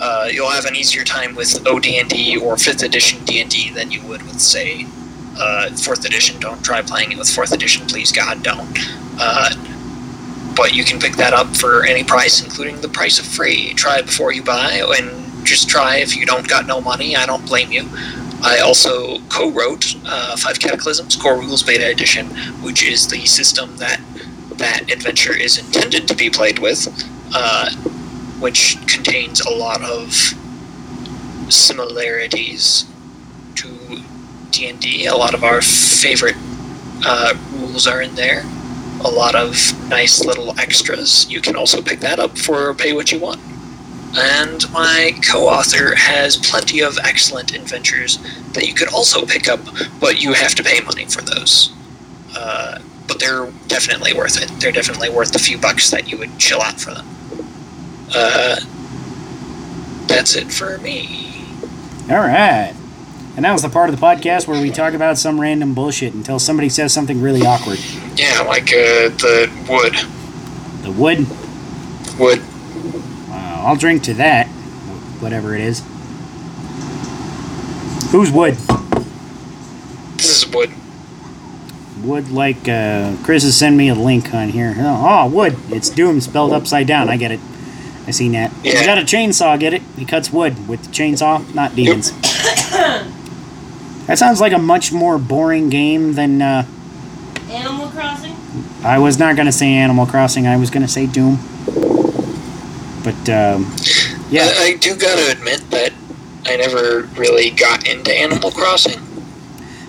Uh, you'll have an easier time with OD&D or 5th edition D&D than you would with, say, uh, 4th edition. Don't try playing it with 4th edition, please God, don't. Uh, but you can pick that up for any price, including the price of free. Try it before you buy, and just try if you don't got no money. I don't blame you. I also co-wrote uh, Five Cataclysms Core Rules Beta Edition, which is the system that that adventure is intended to be played with, uh, which contains a lot of similarities to D&D. A lot of our favorite uh, rules are in there a lot of nice little extras. You can also pick that up for pay what you want. And my co author has plenty of excellent adventures that you could also pick up, but you have to pay money for those. Uh, but they're definitely worth it. They're definitely worth the few bucks that you would chill out for them. Uh, that's it for me. All right. And that was the part of the podcast where we talk about some random bullshit until somebody says something really awkward. Yeah, like uh, the wood. The wood. Wood. Wow, I'll drink to that. Whatever it is. Who's wood? This is wood. Wood like uh, Chris has sent me a link on here. Oh, oh, wood. It's Doom spelled upside down. I get it. I seen that. Yeah. He got a chainsaw. Get it? He cuts wood with the chainsaw, not demons. that sounds like a much more boring game than. Uh, Animal Crossing? I was not gonna say Animal Crossing. I was gonna say Doom. But um, yeah, I, I do gotta admit that I never really got into Animal Crossing.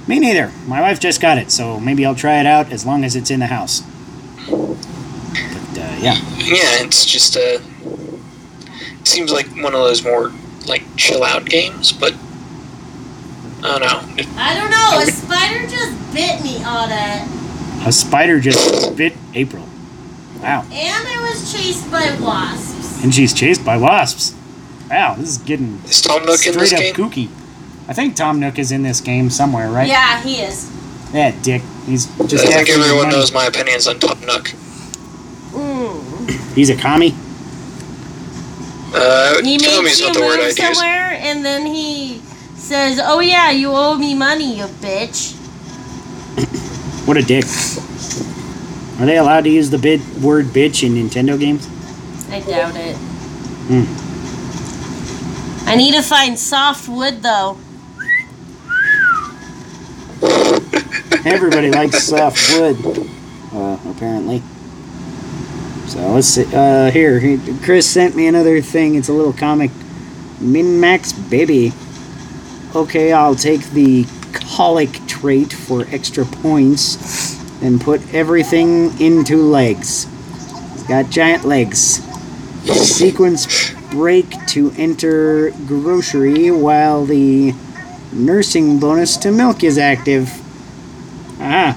me neither. My wife just got it, so maybe I'll try it out as long as it's in the house. But uh, yeah, Yeah, it's just a. It seems like one of those more like chill out games, but I don't know. It- I don't know. A spider just bit me on it. a spider just bit April. Wow, And I was chased by wasps. And she's chased by wasps. Wow, this is getting Is Tom Nook in this straight up game? kooky. I think Tom Nook is in this game somewhere, right? Yeah, he is. Yeah, dick. He's just. I think everyone money. knows my opinions on Tom Nook. Mm. He's a commie. Uh, He tell makes is you not word I move somewhere, and then he says, "Oh yeah, you owe me money, you bitch." What a dick. Are they allowed to use the bid word bitch in Nintendo games? I doubt it. Hmm. I need to find soft wood though. Everybody likes soft wood, uh, apparently. So let's see. Uh, here, he- Chris sent me another thing. It's a little comic. Min Max Baby. Okay, I'll take the colic trait for extra points and put everything into legs. He's got giant legs. Sequence break to enter grocery while the nursing bonus to milk is active. Ah.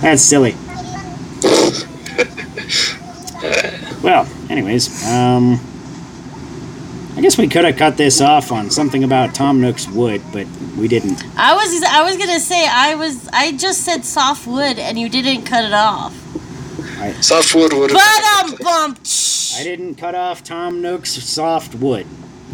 That's silly. well, anyways, um. I guess we could have cut this off on something about Tom Nook's wood, but we didn't. I was I was gonna say I was I just said soft wood and you didn't cut it off. Softwood would But have. um bump. I didn't cut off Tom Nook's soft wood.